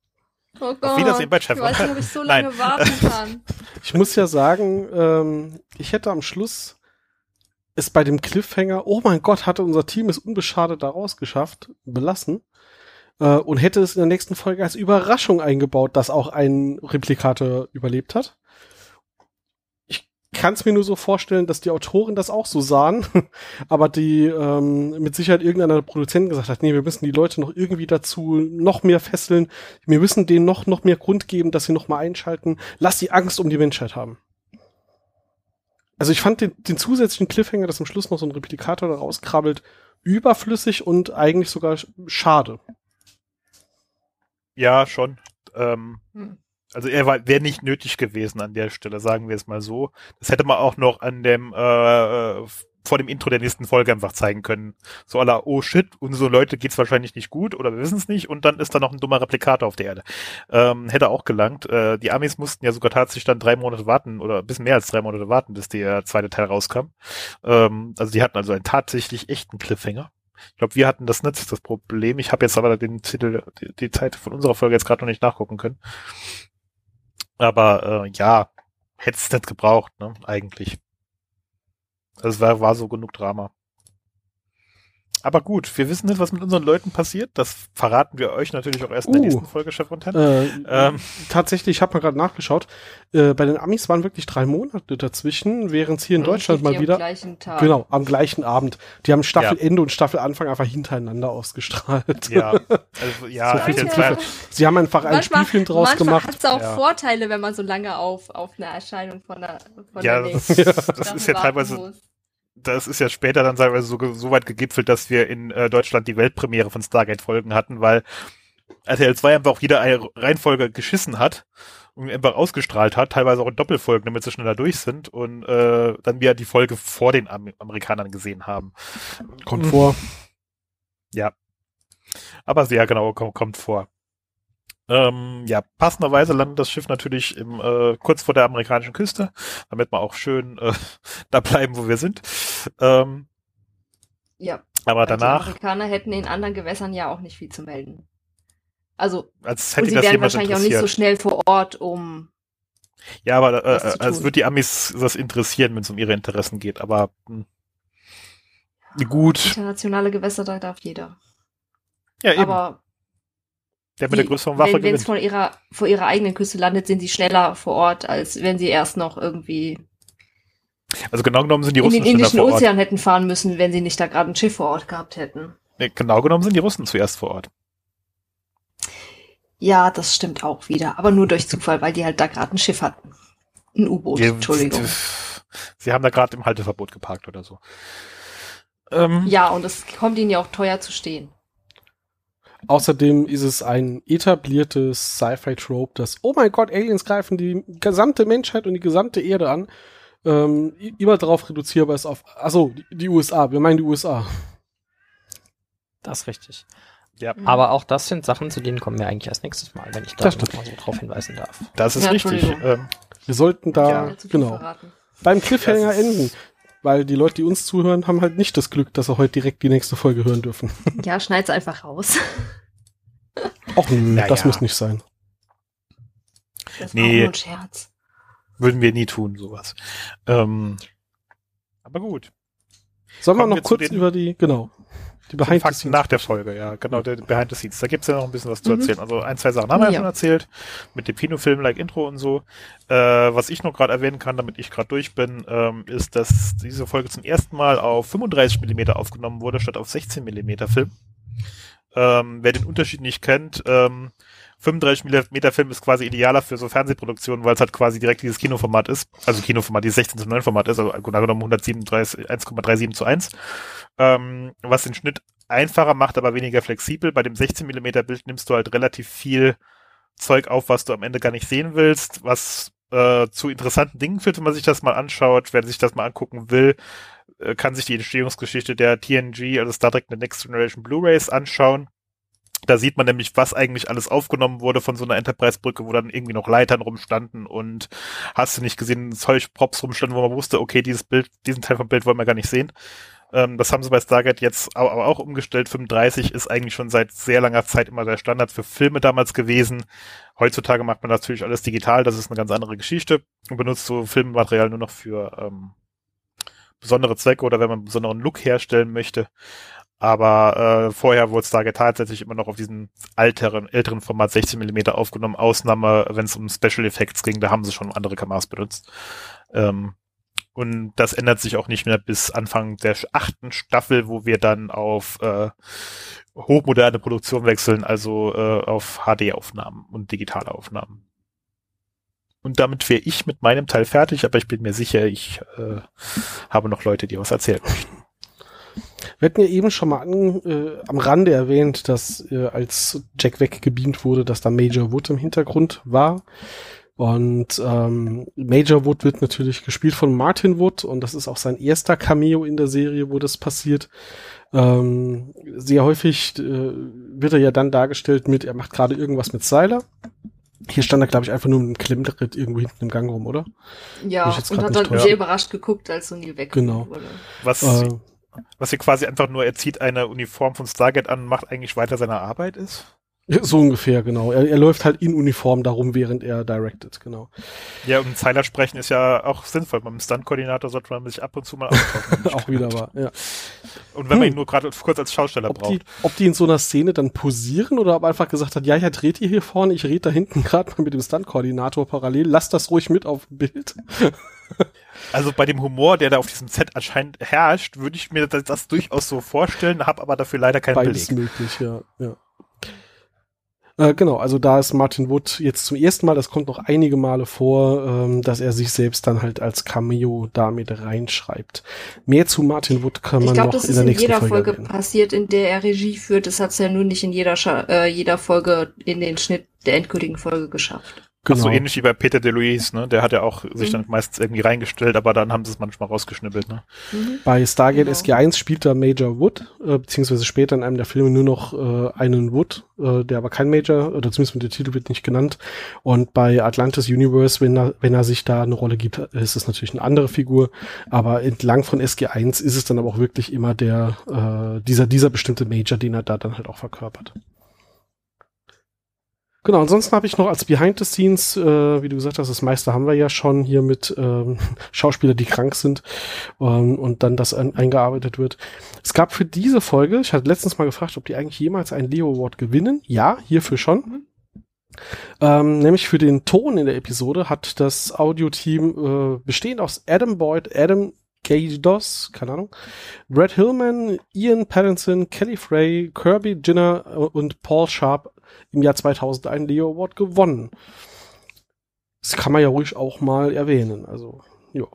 Oh Gott, Wiedersehen bei ich weiß nicht, ob ich so Nein. lange warten kann. Ich muss ja sagen, ähm, ich hätte am Schluss es bei dem Cliffhanger, oh mein Gott, hatte unser Team es unbeschadet daraus geschafft, belassen. Äh, und hätte es in der nächsten Folge als Überraschung eingebaut, dass auch ein Replikator überlebt hat. Ich kann es mir nur so vorstellen, dass die Autoren das auch so sahen, aber die ähm, mit Sicherheit irgendeiner der Produzenten gesagt hat, nee, wir müssen die Leute noch irgendwie dazu noch mehr fesseln, wir müssen denen noch noch mehr Grund geben, dass sie noch mal einschalten, lass die Angst um die Menschheit haben. Also ich fand den, den zusätzlichen Cliffhanger, dass am Schluss noch so ein Replikator da rauskrabbelt, überflüssig und eigentlich sogar schade. Ja, schon. Ähm, hm. Also er wäre nicht nötig gewesen an der Stelle, sagen wir es mal so. Das hätte man auch noch an dem äh, vor dem Intro der nächsten Folge einfach zeigen können. So aller, oh shit, unsere Leute geht's wahrscheinlich nicht gut oder wir wissen es nicht und dann ist da noch ein dummer Replikator auf der Erde. Ähm, hätte auch gelangt. Äh, die Amis mussten ja sogar tatsächlich dann drei Monate warten oder ein bisschen mehr als drei Monate warten, bis der zweite Teil rauskam. Ähm, also die hatten also einen tatsächlich echten Cliffhanger. Ich glaube, wir hatten das nicht das Problem. Ich habe jetzt aber den Titel, die, die Zeit von unserer Folge jetzt gerade noch nicht nachgucken können. Aber äh, ja, hätte es nicht gebraucht, ne, eigentlich. Also es war, war so genug Drama. Aber gut, wir wissen nicht, was mit unseren Leuten passiert. Das verraten wir euch natürlich auch erst in der uh, nächsten Folge, Chef und äh, ähm. Tatsächlich, ich habe mal gerade nachgeschaut. Äh, bei den Amis waren wirklich drei Monate dazwischen, während es hier in Deutschland mal wieder. Am gleichen Tag. Genau, am gleichen Abend. Die haben Staffelende ja. und Staffelanfang einfach hintereinander ausgestrahlt. Ja, also, ja, so viel Sie haben einfach manchmal, ein Spielfilm draus manchmal gemacht. Manchmal hat es auch ja. Vorteile, wenn man so lange auf, auf eine Erscheinung von der, von ja, der das, das ist ja teilweise. Muss das ist ja später dann teilweise so, so weit gegipfelt, dass wir in äh, Deutschland die Weltpremiere von Stargate-Folgen hatten, weil RTL 2 einfach auch jede Reihenfolge geschissen hat und einfach ausgestrahlt hat, teilweise auch in Doppelfolgen, damit sie schneller durch sind und äh, dann wir die Folge vor den Am Amerikanern gesehen haben. Kommt vor. Ja. Aber sehr genau, kommt, kommt vor. Ähm, ja, passenderweise landet das Schiff natürlich im, äh, kurz vor der amerikanischen Küste, damit wir auch schön äh, da bleiben, wo wir sind. Ähm, ja. Aber danach. Die Amerikaner hätten in anderen Gewässern ja auch nicht viel zu melden. Also, als hätte und sie wären wahrscheinlich auch nicht so schnell vor Ort, um. Ja, aber äh, als würde die Amis das interessieren, wenn es um ihre Interessen geht. Aber mh, hm, gut. Internationale Gewässer, da darf jeder. Ja, eben. Aber der mit der größeren Waffe wenn, Wenn es vor ihrer, vor ihrer eigenen Küste landet, sind sie schneller vor Ort, als wenn sie erst noch irgendwie also genau genommen sind die Russen in den Indischen Ozean hätten fahren müssen, wenn sie nicht da gerade ein Schiff vor Ort gehabt hätten. Nee, genau genommen sind die Russen zuerst vor Ort. Ja, das stimmt auch wieder, aber nur durch Zufall, weil die halt da gerade ein Schiff hatten. Ein U-Boot, Entschuldigung. Sie haben da gerade im Halteverbot geparkt oder so. Ähm, ja, und es kommt ihnen ja auch teuer zu stehen. Außerdem ist es ein etabliertes Sci-Fi-Trope, dass, oh mein Gott, Aliens greifen die gesamte Menschheit und die gesamte Erde an. Ähm, immer darauf reduzierbar ist auf, achso, die, die USA, wir meinen die USA. Das ist richtig. Ja. Aber auch das sind Sachen, zu denen kommen wir eigentlich erst nächstes Mal, wenn ich da mal so drauf hinweisen darf. Das ist ja, richtig. Ähm, wir sollten da, ja, genau, beim Cliffhanger enden. Weil die Leute, die uns zuhören, haben halt nicht das Glück, dass sie heute direkt die nächste Folge hören dürfen. Ja, schneid's einfach raus. Ach nö, naja. das muss nicht sein. Das nee, nur ein Scherz. Würden wir nie tun, sowas. Ähm, aber gut. Sollen wir noch kurz über die, genau. Die Behind the Scenes. Nach der Folge, ja, genau, der Behind the Scenes. Da gibt's ja noch ein bisschen was zu mhm. erzählen. Also ein, zwei Sachen haben wir ja. schon erzählt, mit dem Kinofilm, like Intro und so. Äh, was ich noch gerade erwähnen kann, damit ich gerade durch bin, ähm, ist, dass diese Folge zum ersten Mal auf 35 Millimeter aufgenommen wurde, statt auf 16 Millimeter Film. Ähm, wer den Unterschied nicht kennt, ähm, 35 mm Film ist quasi idealer für so Fernsehproduktionen, weil es halt quasi direkt dieses Kinoformat ist. Also Kinoformat, dieses 16 zu 9 Format ist, also genau genommen 137, 1,37 zu 1. Ähm, was den Schnitt einfacher macht, aber weniger flexibel. Bei dem 16 mm Bild nimmst du halt relativ viel Zeug auf, was du am Ende gar nicht sehen willst, was äh, zu interessanten Dingen führt, wenn man sich das mal anschaut. Wer sich das mal angucken will, äh, kann sich die Entstehungsgeschichte der TNG, also Star Trek The Next Generation Blu-rays anschauen. Da sieht man nämlich, was eigentlich alles aufgenommen wurde von so einer Enterprise-Brücke, wo dann irgendwie noch Leitern rumstanden und hast du nicht gesehen, Zeug, Props rumstanden, wo man wusste, okay, dieses Bild, diesen Teil vom Bild wollen wir gar nicht sehen. Ähm, das haben sie bei Stargate jetzt aber auch umgestellt. 35 ist eigentlich schon seit sehr langer Zeit immer der Standard für Filme damals gewesen. Heutzutage macht man natürlich alles digital, das ist eine ganz andere Geschichte und benutzt so Filmmaterial nur noch für ähm, besondere Zwecke oder wenn man einen besonderen Look herstellen möchte. Aber äh, vorher wurde Stargate tatsächlich immer noch auf diesen älteren, älteren Format 16 mm aufgenommen. Ausnahme, wenn es um Special Effects ging, da haben sie schon andere Kameras benutzt. Ähm, Und das ändert sich auch nicht mehr bis Anfang der achten Staffel, wo wir dann auf äh, hochmoderne Produktion wechseln, also äh, auf HD-Aufnahmen und digitale Aufnahmen. Und damit wäre ich mit meinem Teil fertig, aber ich bin mir sicher, ich äh, habe noch Leute, die was erzählen möchten. Wir hatten ja eben schon mal an, äh, am Rande erwähnt, dass äh, als Jack weggebeamt wurde, dass da Major Wood im Hintergrund war. Und ähm, Major Wood wird natürlich gespielt von Martin Wood und das ist auch sein erster Cameo in der Serie, wo das passiert. Ähm, sehr häufig äh, wird er ja dann dargestellt mit, er macht gerade irgendwas mit Seiler. Hier stand er, glaube ich, einfach nur mit einem Klemmbrett irgendwo hinten im Gang rum, oder? Ja, und hat dann sehr überrascht geguckt, als O'Neill weg genau. wurde. Was, äh, was hier quasi einfach nur, er zieht eine Uniform von Stargate an und macht eigentlich weiter seine Arbeit ist? So ungefähr, genau. Er, er läuft halt in Uniform darum, während er directed, genau. Ja, und Zeiler sprechen ist ja auch sinnvoll. Beim Stunt-Koordinator sollte man sich ab und zu mal austauschen. auch wieder wahr, ja. Und wenn hm. man ihn nur gerade kurz als Schausteller ob braucht. Die, ob die in so einer Szene dann posieren oder ob einfach gesagt hat, ja, ja, dreht ihr hier vorne, ich rede da hinten gerade mal mit dem Stunt-Koordinator parallel, lasst das ruhig mit auf dem Bild. Also bei dem Humor, der da auf diesem Set anscheinend herrscht, würde ich mir das, das durchaus so vorstellen, habe aber dafür leider keinen Beides Beleg. möglich, ja, ja. Äh, genau, also da ist Martin Wood jetzt zum ersten Mal, das kommt noch einige Male vor, ähm, dass er sich selbst dann halt als Cameo damit reinschreibt. Mehr zu Martin Wood kann man glaub, noch in der nächsten Folge. Ich glaube, das ist in jeder Folge, Folge passiert, in der er Regie führt. Das hat es ja nun nicht in jeder, Scha äh, jeder Folge in den Schnitt der endgültigen Folge geschafft. Genau. Ach so ähnlich wie bei Peter DeLuise, ne? Der hat ja auch sich mhm. dann meistens irgendwie reingestellt, aber dann haben sie es manchmal rausgeschnibbelt, ne? Mhm. Bei Stargate genau. SG1 spielt da Major Wood, äh, beziehungsweise später in einem der Filme nur noch äh, einen Wood, äh, der aber kein Major, oder zumindest mit der Titel wird nicht genannt. Und bei Atlantis Universe, wenn er, wenn er sich da eine Rolle gibt, ist es natürlich eine andere Figur. Aber entlang von SG1 ist es dann aber auch wirklich immer der, äh, dieser, dieser bestimmte Major, den er da dann halt auch verkörpert. Genau, ansonsten habe ich noch als Behind the Scenes, äh, wie du gesagt hast, das meiste haben wir ja schon hier mit ähm, Schauspieler, die krank sind ähm, und dann das ein, eingearbeitet wird. Es gab für diese Folge, ich hatte letztens mal gefragt, ob die eigentlich jemals einen Leo Award gewinnen. Ja, hierfür schon. Ähm, nämlich für den Ton in der Episode hat das Audioteam äh, bestehend aus Adam Boyd, Adam Gaidos, keine Ahnung, Brad Hillman, Ian Pattinson, Kelly Frey, Kirby Jinner und Paul Sharp im Jahr 2000 einen Leo Award gewonnen. Das kann man ja ruhig auch mal erwähnen. Also, ja.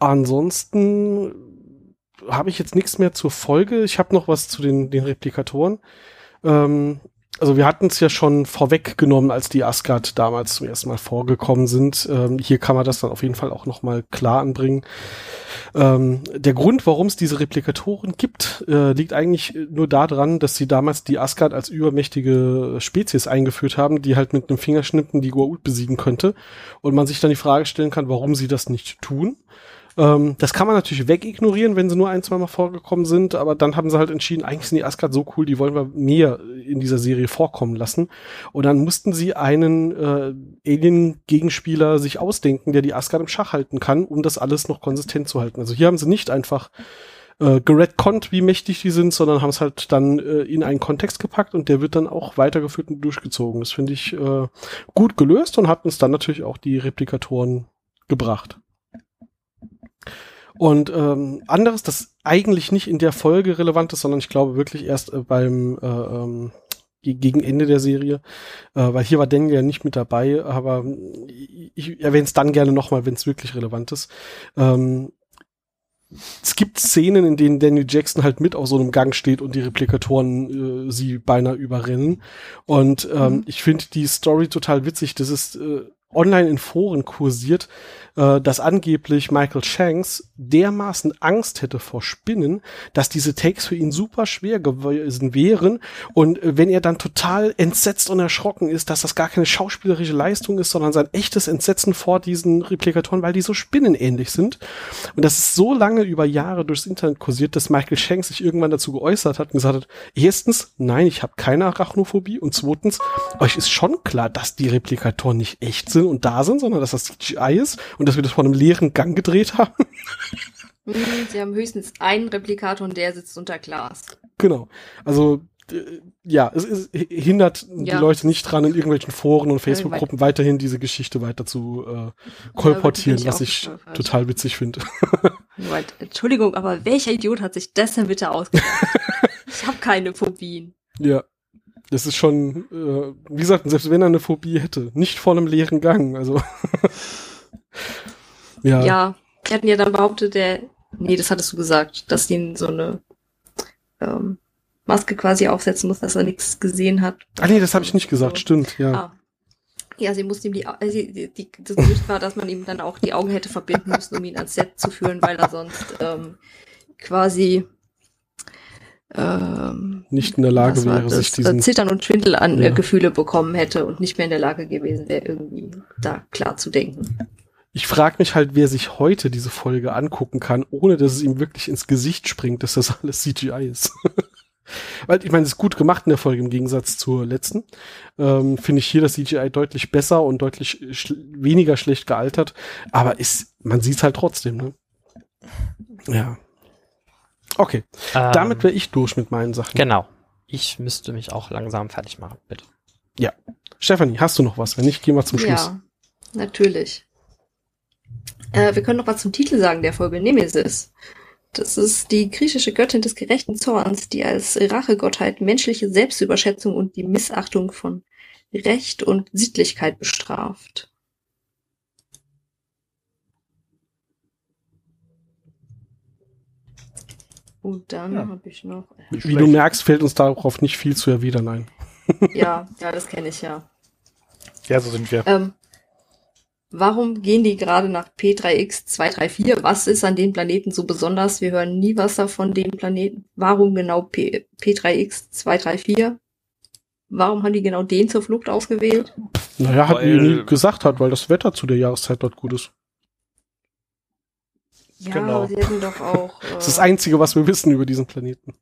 Ansonsten habe ich jetzt nichts mehr zur Folge. Ich habe noch was zu den, den Replikatoren. Ähm, also wir hatten es ja schon vorweggenommen, als die Asgard damals zum ersten Mal vorgekommen sind. Ähm, hier kann man das dann auf jeden Fall auch noch mal klar anbringen. Ähm, der Grund, warum es diese Replikatoren gibt, äh, liegt eigentlich nur daran, dass sie damals die Asgard als übermächtige Spezies eingeführt haben, die halt mit einem Fingerschnippen die Goa'uld besiegen könnte. Und man sich dann die Frage stellen kann, warum sie das nicht tun. Ähm, das kann man natürlich wegignorieren, wenn sie nur ein, zwei Mal vorgekommen sind, aber dann haben sie halt entschieden, eigentlich sind die Asgard so cool, die wollen wir mehr in dieser Serie vorkommen lassen. Und dann mussten sie einen äh, Alien-Gegenspieler sich ausdenken, der die Asgard im Schach halten kann, um das alles noch konsistent zu halten. Also hier haben sie nicht einfach äh, geredconnt, wie mächtig die sind, sondern haben es halt dann äh, in einen Kontext gepackt und der wird dann auch weitergeführt und durchgezogen. Das finde ich äh, gut gelöst und hat uns dann natürlich auch die Replikatoren gebracht. Und ähm, anderes, das eigentlich nicht in der Folge relevant ist, sondern ich glaube wirklich erst äh, beim äh, ähm, gegen Ende der Serie, äh, weil hier war Daniel ja nicht mit dabei, aber ich erwähne es dann gerne nochmal, wenn es wirklich relevant ist. Ähm, es gibt Szenen, in denen Daniel Jackson halt mit auf so einem Gang steht und die Replikatoren äh, sie beinahe überrennen. Und ähm, mhm. ich finde die Story total witzig. Das ist äh, online in Foren kursiert, äh, dass angeblich Michael Shanks dermaßen Angst hätte vor Spinnen, dass diese Takes für ihn super schwer gewesen wären. Und äh, wenn er dann total entsetzt und erschrocken ist, dass das gar keine schauspielerische Leistung ist, sondern sein echtes Entsetzen vor diesen Replikatoren, weil die so spinnenähnlich sind. Und das ist so lange über Jahre durchs Internet kursiert, dass Michael Shanks sich irgendwann dazu geäußert hat und gesagt hat, erstens, nein, ich habe keine Arachnophobie und zweitens, euch ist schon klar, dass die Replikatoren nicht echt sind und da sind, sondern dass das CGI ist und dass wir das vor einem leeren Gang gedreht haben. Mhm, sie haben höchstens einen Replikator und der sitzt unter Glas. Genau. Also ja, es, es hindert Ja. die Leute nicht dran, in irgendwelchen Foren und Facebook-Gruppen weiterhin diese Geschichte weiter zu äh, kolportieren, bin ich was ich total witzig finde. Right. Entschuldigung, aber welcher Idiot hat sich das denn bitte ausgedacht? ich habe keine Phobien. ja. Das ist schon, äh, wie gesagt, selbst wenn er eine Phobie hätte, nicht vor einem leeren Gang, also. Ja. Ja, die hatten ja dann behauptet, der, nee, das hattest du gesagt, dass die so eine ähm, Maske quasi aufsetzen muss, dass er nichts gesehen hat. Ah nee, das habe ich nicht gesagt, So. stimmt, ja. Ah. Ja, sie musste ihm die, äh, die, die das Gerücht war, dass man ihm dann auch die Augen hätte verbinden müssen, um ihn ans Set zu führen, weil er sonst ähm, quasi ähm, Nicht in der Lage wäre, das, sich diesen. äh, Zittern und Schwindel an Ja. äh, Gefühle bekommen hätte und nicht mehr in der Lage gewesen wäre, irgendwie da klar zu denken. Ich frage mich halt, wer sich heute diese Folge angucken kann, ohne dass es ihm wirklich ins Gesicht springt, dass das alles CGI ist. Weil ich meine, es ist gut gemacht in der Folge im Gegensatz zur letzten. Ähm, Finde ich hier das CGI deutlich besser und deutlich schl weniger schlecht gealtert. Aber ist, man sieht es halt trotzdem, ne? Ja. Okay, Ähm, damit wäre ich durch mit meinen Sachen. Genau. Ich müsste mich auch langsam fertig machen, bitte. Stefanie, hast du noch was? Wenn nicht, gehen wir zum Schluss. Ja, natürlich. Äh, wir können noch was zum Titel sagen der Folge Nemesis. Das ist die griechische Göttin des gerechten Zorns, die als Rachegottheit menschliche Selbstüberschätzung und die Missachtung von Recht und Sittlichkeit bestraft. Und dann Ja. habe ich noch. Nicht Wie du merkst, fällt uns darauf nicht viel zu erwidern ein. Ja, ja, das kenne ich ja. Ja, so sind wir. Ähm, warum gehen die gerade nach P3X234? Was ist an den Planeten so besonders? Wir hören nie was davon, den Planeten. Warum genau P P3X234? Warum haben die genau den zur Flucht ausgewählt? Naja, hat Weil- wie nie gesagt hat, weil das Wetter zu der Jahreszeit dort gut ist. Ja, Genau. aber sie hätten doch auch. Äh, Das ist das Einzige, was wir wissen über diesen Planeten.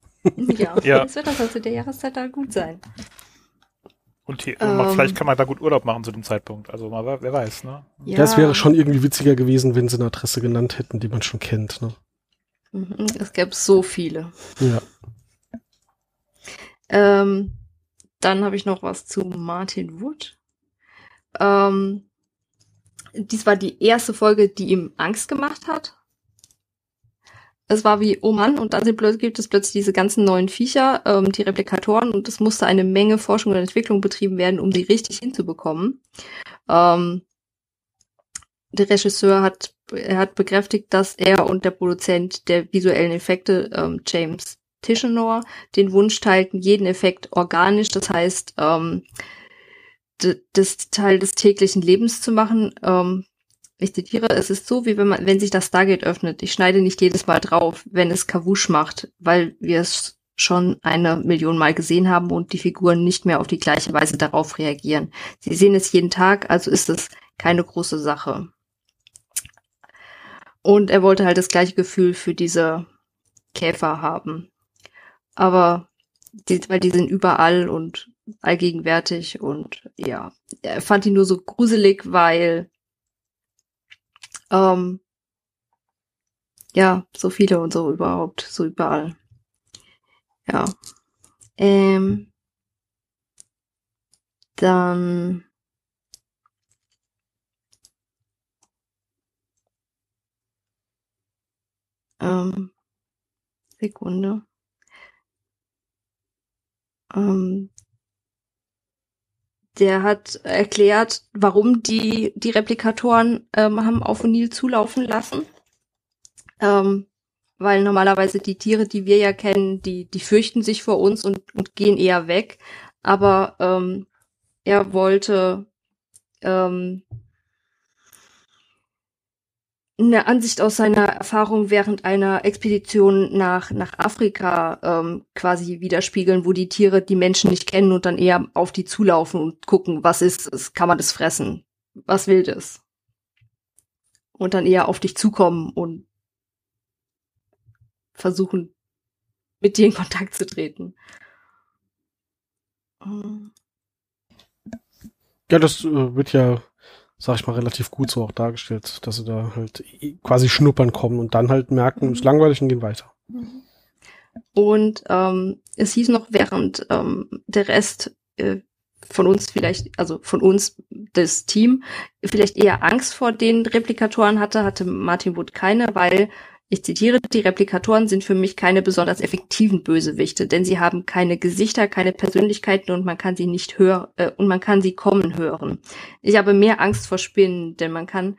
ja, Ja. das Wetter soll zu der Jahreszeit da gut sein. Und hier, Ähm. vielleicht kann man da gut Urlaub machen zu dem Zeitpunkt. Also mal, wer wer weiß, ne? Ja, Das wäre schon irgendwie witziger gewesen, wenn sie eine Adresse genannt hätten, die man schon kennt. Ne? Mhm, Es gäbe so viele. Ja. Ähm, dann habe ich noch was zu Martin Wood. Ähm, dies war die erste Folge, die ihm Angst gemacht hat. Es war wie, oh Mann, und dann sind plötzlich, gibt es plötzlich diese ganzen neuen Viecher, ähm, die Replikatoren, und es musste eine Menge Forschung und Entwicklung betrieben werden, um sie richtig hinzubekommen. Ähm, der Regisseur hat, er hat bekräftigt, dass er und der Produzent der visuellen Effekte, ähm, James Tischenor, den Wunsch teilten, jeden Effekt organisch, das heißt, ähm, das Teil des täglichen Lebens zu machen. Ähm, ich zitiere, es ist so, wie wenn man, wenn sich das Stargate öffnet. Ich schneide nicht jedes Mal drauf, wenn es Kawusch macht, weil wir es schon eine Million Mal gesehen haben und die Figuren nicht mehr auf die gleiche Weise darauf reagieren. Sie sehen es jeden Tag, also ist es keine große Sache. Und er wollte halt das gleiche Gefühl für diese Käfer haben. Aber die, weil die sind überall und allgegenwärtig und ja, er fand die nur so gruselig, weil ähm, ja, so viele und so überhaupt, so überall. Ja. Ähm, dann ähm, Sekunde. Ähm, der hat erklärt, warum die die Replikatoren ähm, haben auf O'Neill zulaufen lassen. Ähm, weil normalerweise die Tiere, die wir ja kennen, die die fürchten sich vor uns und, und gehen eher weg. Aber ähm, er wollte ähm, eine Ansicht aus seiner Erfahrung während einer Expedition nach, nach Afrika ähm, quasi widerspiegeln, wo die Tiere die Menschen nicht kennen und dann eher auf die zulaufen und gucken, was ist es, kann man das fressen, was will das? Und dann eher auf dich zukommen und versuchen, mit dir in Kontakt zu treten. Ja, das äh, wird ja, sag ich mal, relativ gut so auch dargestellt, dass sie da halt quasi schnuppern kommen und dann halt merken, Mhm. ist langweilig und gehen weiter. Und ähm, es hieß noch, während ähm, der Rest äh, von uns vielleicht, also von uns, das Team, vielleicht eher Angst vor den Replikatoren hatte, hatte Martin Wood keine, weil ich zitiere, die Replikatoren sind für mich keine besonders effektiven Bösewichte, denn sie haben keine Gesichter, keine Persönlichkeiten und man kann sie nicht hören äh, und man kann sie kommen hören. Ich habe mehr Angst vor Spinnen, denn man kann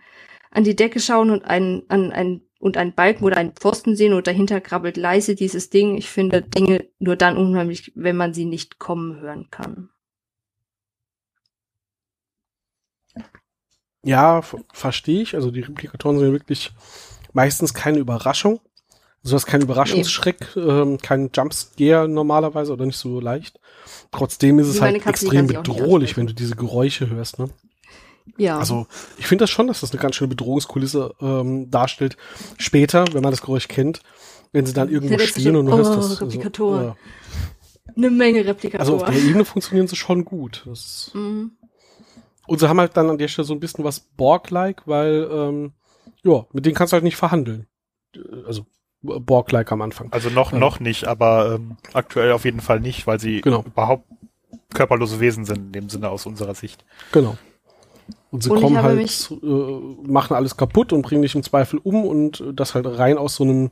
an die Decke schauen und einen, an ein und einen Balken oder einen Pfosten sehen und dahinter krabbelt leise dieses Ding. Ich finde Dinge nur dann unheimlich, wenn man sie nicht kommen hören kann. Ja, verstehe ich. Also die Replikatoren sind wirklich meistens keine Überraschung. Also du hast keinen Überraschungsschreck, nee. ähm, keinen Jumpscare normalerweise oder nicht so leicht. Trotzdem ist es halt extrem bedrohlich, wenn du diese Geräusche hörst, ne? Ja. Also ich finde das schon, dass das eine ganz schöne Bedrohungskulisse ähm, darstellt. Später, wenn man das Geräusch kennt, wenn sie dann irgendwo stehen und du oh, hörst das. Replikator. Also, ja. Eine Menge Replikatoren. Also auf der Ebene funktionieren sie schon gut. Das mhm. Und sie haben halt dann an der Stelle so ein bisschen was Borg-like, weil ähm, ja, mit denen kannst du halt nicht verhandeln. Also Borg-like am Anfang. Also noch, ja. noch nicht, aber ähm, aktuell auf jeden Fall nicht, weil sie genau. überhaupt körperlose Wesen sind, in dem Sinne aus unserer Sicht. Genau. Und sie und kommen halt, äh, machen alles kaputt und bringen dich im Zweifel um und das halt rein aus so einem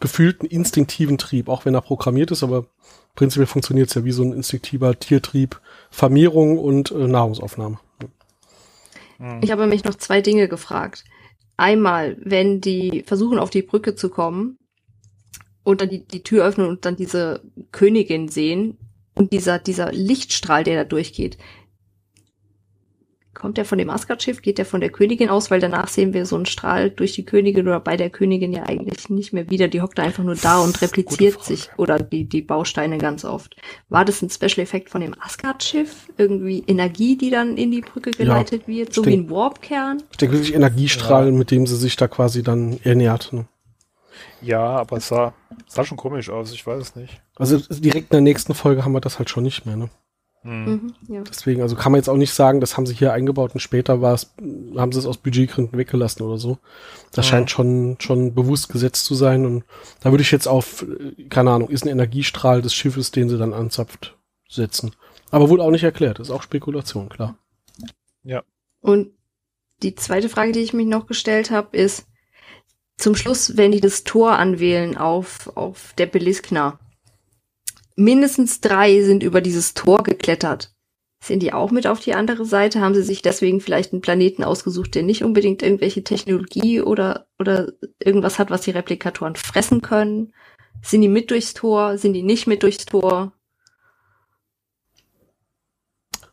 gefühlten instinktiven Trieb, auch wenn er programmiert ist, aber prinzipiell funktioniert es ja wie so ein instinktiver Tiertrieb, Vermehrung und äh, Nahrungsaufnahme. Ich habe mich noch zwei Dinge gefragt. Einmal, wenn die versuchen, auf die Brücke zu kommen und dann die, die Tür öffnen und dann diese Königin sehen und dieser, dieser Lichtstrahl, der da durchgeht, kommt der von dem Asgard-Schiff, geht der von der Königin aus, weil danach sehen wir so einen Strahl durch die Königin oder bei der Königin ja eigentlich nicht mehr wieder. Die hockt einfach nur da und repliziert sich oder die, die Bausteine ganz oft. War das ein Special-Effekt von dem Asgard-Schiff? Irgendwie Energie, die dann in die Brücke geleitet ja, wird, so denk, wie ein Warp-Kern? Ich denke wirklich Energiestrahl, ja. mit dem sie sich da quasi dann ernährt. Ne? Ja, aber es sah, sah schon komisch aus, ich weiß es nicht. Also direkt in der nächsten Folge haben wir das halt schon nicht mehr, ne? Mhm. Ja. Deswegen, also kann man jetzt auch nicht sagen, das haben sie hier eingebaut und später war es, haben sie es aus Budgetgründen weggelassen oder so. Das ja. scheint schon, schon bewusst gesetzt zu sein und da würde ich jetzt auf, keine Ahnung, ist ein Energiestrahl des Schiffes, den sie dann anzapft, setzen. Aber wurde auch nicht erklärt, ist auch Spekulation, klar. Ja. Und die zweite Frage, die ich mich noch gestellt habe, ist, zum Schluss, wenn die das Tor anwählen auf, auf der Beliskner, mindestens drei sind über dieses Tor geklettert. Sind die auch mit auf die andere Seite? Haben sie sich deswegen vielleicht einen Planeten ausgesucht, der nicht unbedingt irgendwelche Technologie oder, oder irgendwas hat, was die Replikatoren fressen können? Sind die mit durchs Tor? Sind die nicht mit durchs Tor?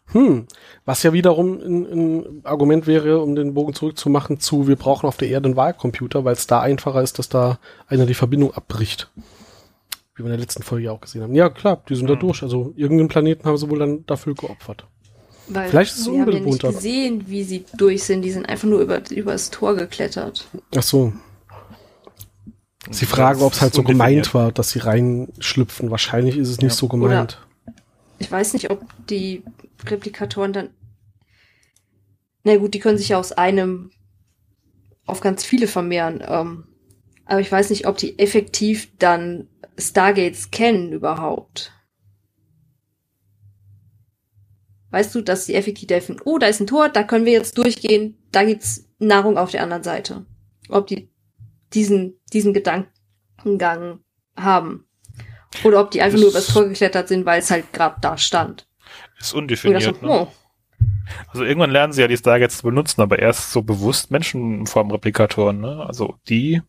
Hm, was ja wiederum ein, ein, Argument wäre, um den Bogen zurückzumachen zu, wir brauchen auf der Erde einen Wahlcomputer, weil es da einfacher ist, dass da einer die Verbindung abbricht. Wie wir in der letzten Folge auch gesehen haben. Ja, klar, die sind mhm. da durch. Also irgendeinen Planeten haben sie wohl dann dafür geopfert. Weil Vielleicht ist es wir haben ja nicht gesehen, wie sie durch sind. Die sind einfach nur über, über das Tor geklettert. Ach so. Sie fragen, ob es halt so gemeint war, dass sie reinschlüpfen. Wahrscheinlich ist es nicht ja. so gemeint. Oder ich weiß nicht, ob die Replikatoren dann. Na gut, die können sich ja aus einem auf ganz viele vermehren. Ähm, aber ich weiß nicht, ob die effektiv dann Stargates kennen überhaupt. Weißt du, dass die effektiv helfen, oh, da ist ein Tor, da können wir jetzt durchgehen, da gibt's Nahrung auf der anderen Seite. Ob die diesen, diesen Gedankengang haben. Oder ob die einfach das nur übers Tor geklettert sind, weil es halt gerade da stand. Ist undefiniert. So, ne? oh. Also irgendwann lernen sie ja die Stargates zu benutzen, aber erst so bewusst Menschenform-Replikatoren, ne? Also die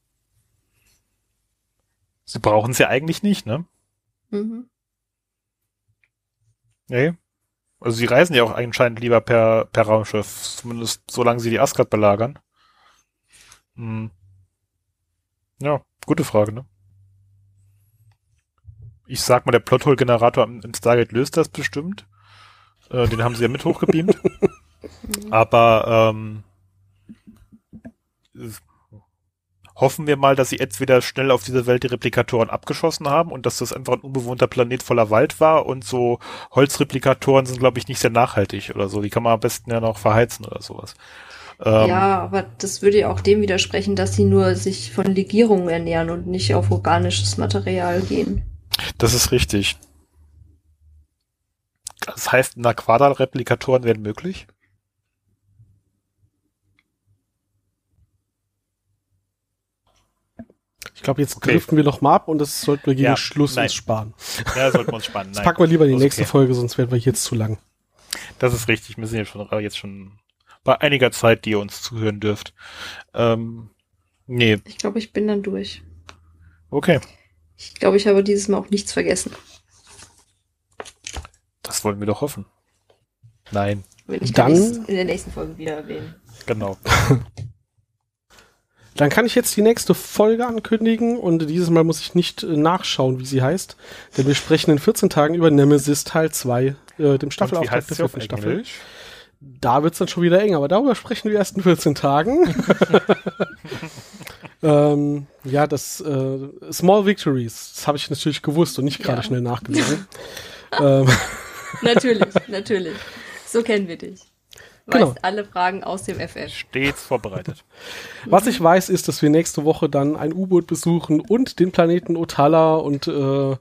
Sie brauchen es ja eigentlich nicht, ne? Mhm. Nee. Also sie reisen ja auch anscheinend lieber per, per Raumschiff, zumindest solange sie die Asgard belagern. Hm. Ja, gute Frage, ne? Ich sag mal, der Plothole-Generator im Stargate löst das bestimmt. Äh, den haben sie ja mit hochgebeamt. Aber ähm, hoffen wir mal, dass sie jetzt wieder schnell auf dieser Welt die Replikatoren abgeschossen haben und dass das einfach ein unbewohnter Planet voller Wald war und so Holzreplikatoren sind, glaube ich, nicht sehr nachhaltig oder so. Die kann man am besten ja noch verheizen oder sowas. Ähm, ja, aber das würde ja auch dem widersprechen, dass sie nur sich von Legierungen ernähren und nicht auf organisches Material gehen. Das ist richtig. Das heißt, Naquadal-Replikatoren werden möglich? Ich glaube, jetzt Okay. driften wir noch mal ab und das sollten wir gegen Ja, Schluss nein. uns sparen. Ja, sollten wir uns spannen. Das Nein, packen wir lieber in die ist nächste okay. Folge, sonst werden wir jetzt zu lang. Das ist richtig. Wir sind ja schon, jetzt schon bei einiger Zeit, die ihr uns zuhören dürft. Ähm, nee, Ich glaube, ich bin dann durch. okay. Ich glaube, ich habe dieses Mal auch nichts vergessen. Das wollen wir doch hoffen. Nein, Will ich Dann- in der nächsten Folge wieder erwähnen. genau. Dann kann ich jetzt die nächste Folge ankündigen und dieses Mal muss ich nicht äh, nachschauen, wie sie heißt, denn wir sprechen in 14 Tagen über Nemesis Teil 2, äh, dem heißt der vierten Staffel. Englisch? Da wird's dann schon wieder eng, aber darüber sprechen wir erst in 14 Tagen. ähm, ja, das äh, Small Victories, das habe ich natürlich gewusst und nicht gerade Ja. schnell nachgelesen. ähm, Natürlich, natürlich. So kennen wir dich. Weißt Genau. alle Fragen aus dem FF. Stets vorbereitet. Was ich weiß, ist, dass wir nächste Woche dann ein U-Boot besuchen und den Planeten Otala und äh,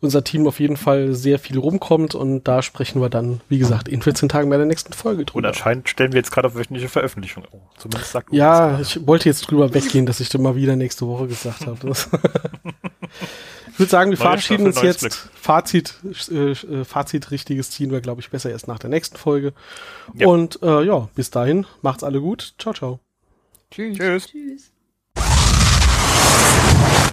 unser Team auf jeden Fall sehr viel rumkommt und da sprechen wir dann, wie gesagt, in 14 Tagen bei der nächsten Folge Und drüber. anscheinend stellen wir jetzt gerade auf wöchentliche Veröffentlichung. um. Zumindest sagt uns Ja, das ich wollte jetzt drüber weggehen, dass ich dann mal wieder nächste Woche gesagt habe. Ich würde sagen, wir Neue verabschieden uns jetzt. Fazit, äh, äh, Fazit richtiges ziehen wir, glaube ich, besser erst nach der nächsten Folge. Ja. Und äh, ja, bis dahin, macht's alle gut. Ciao, ciao. Tschüss. Tschüss. Tschüss.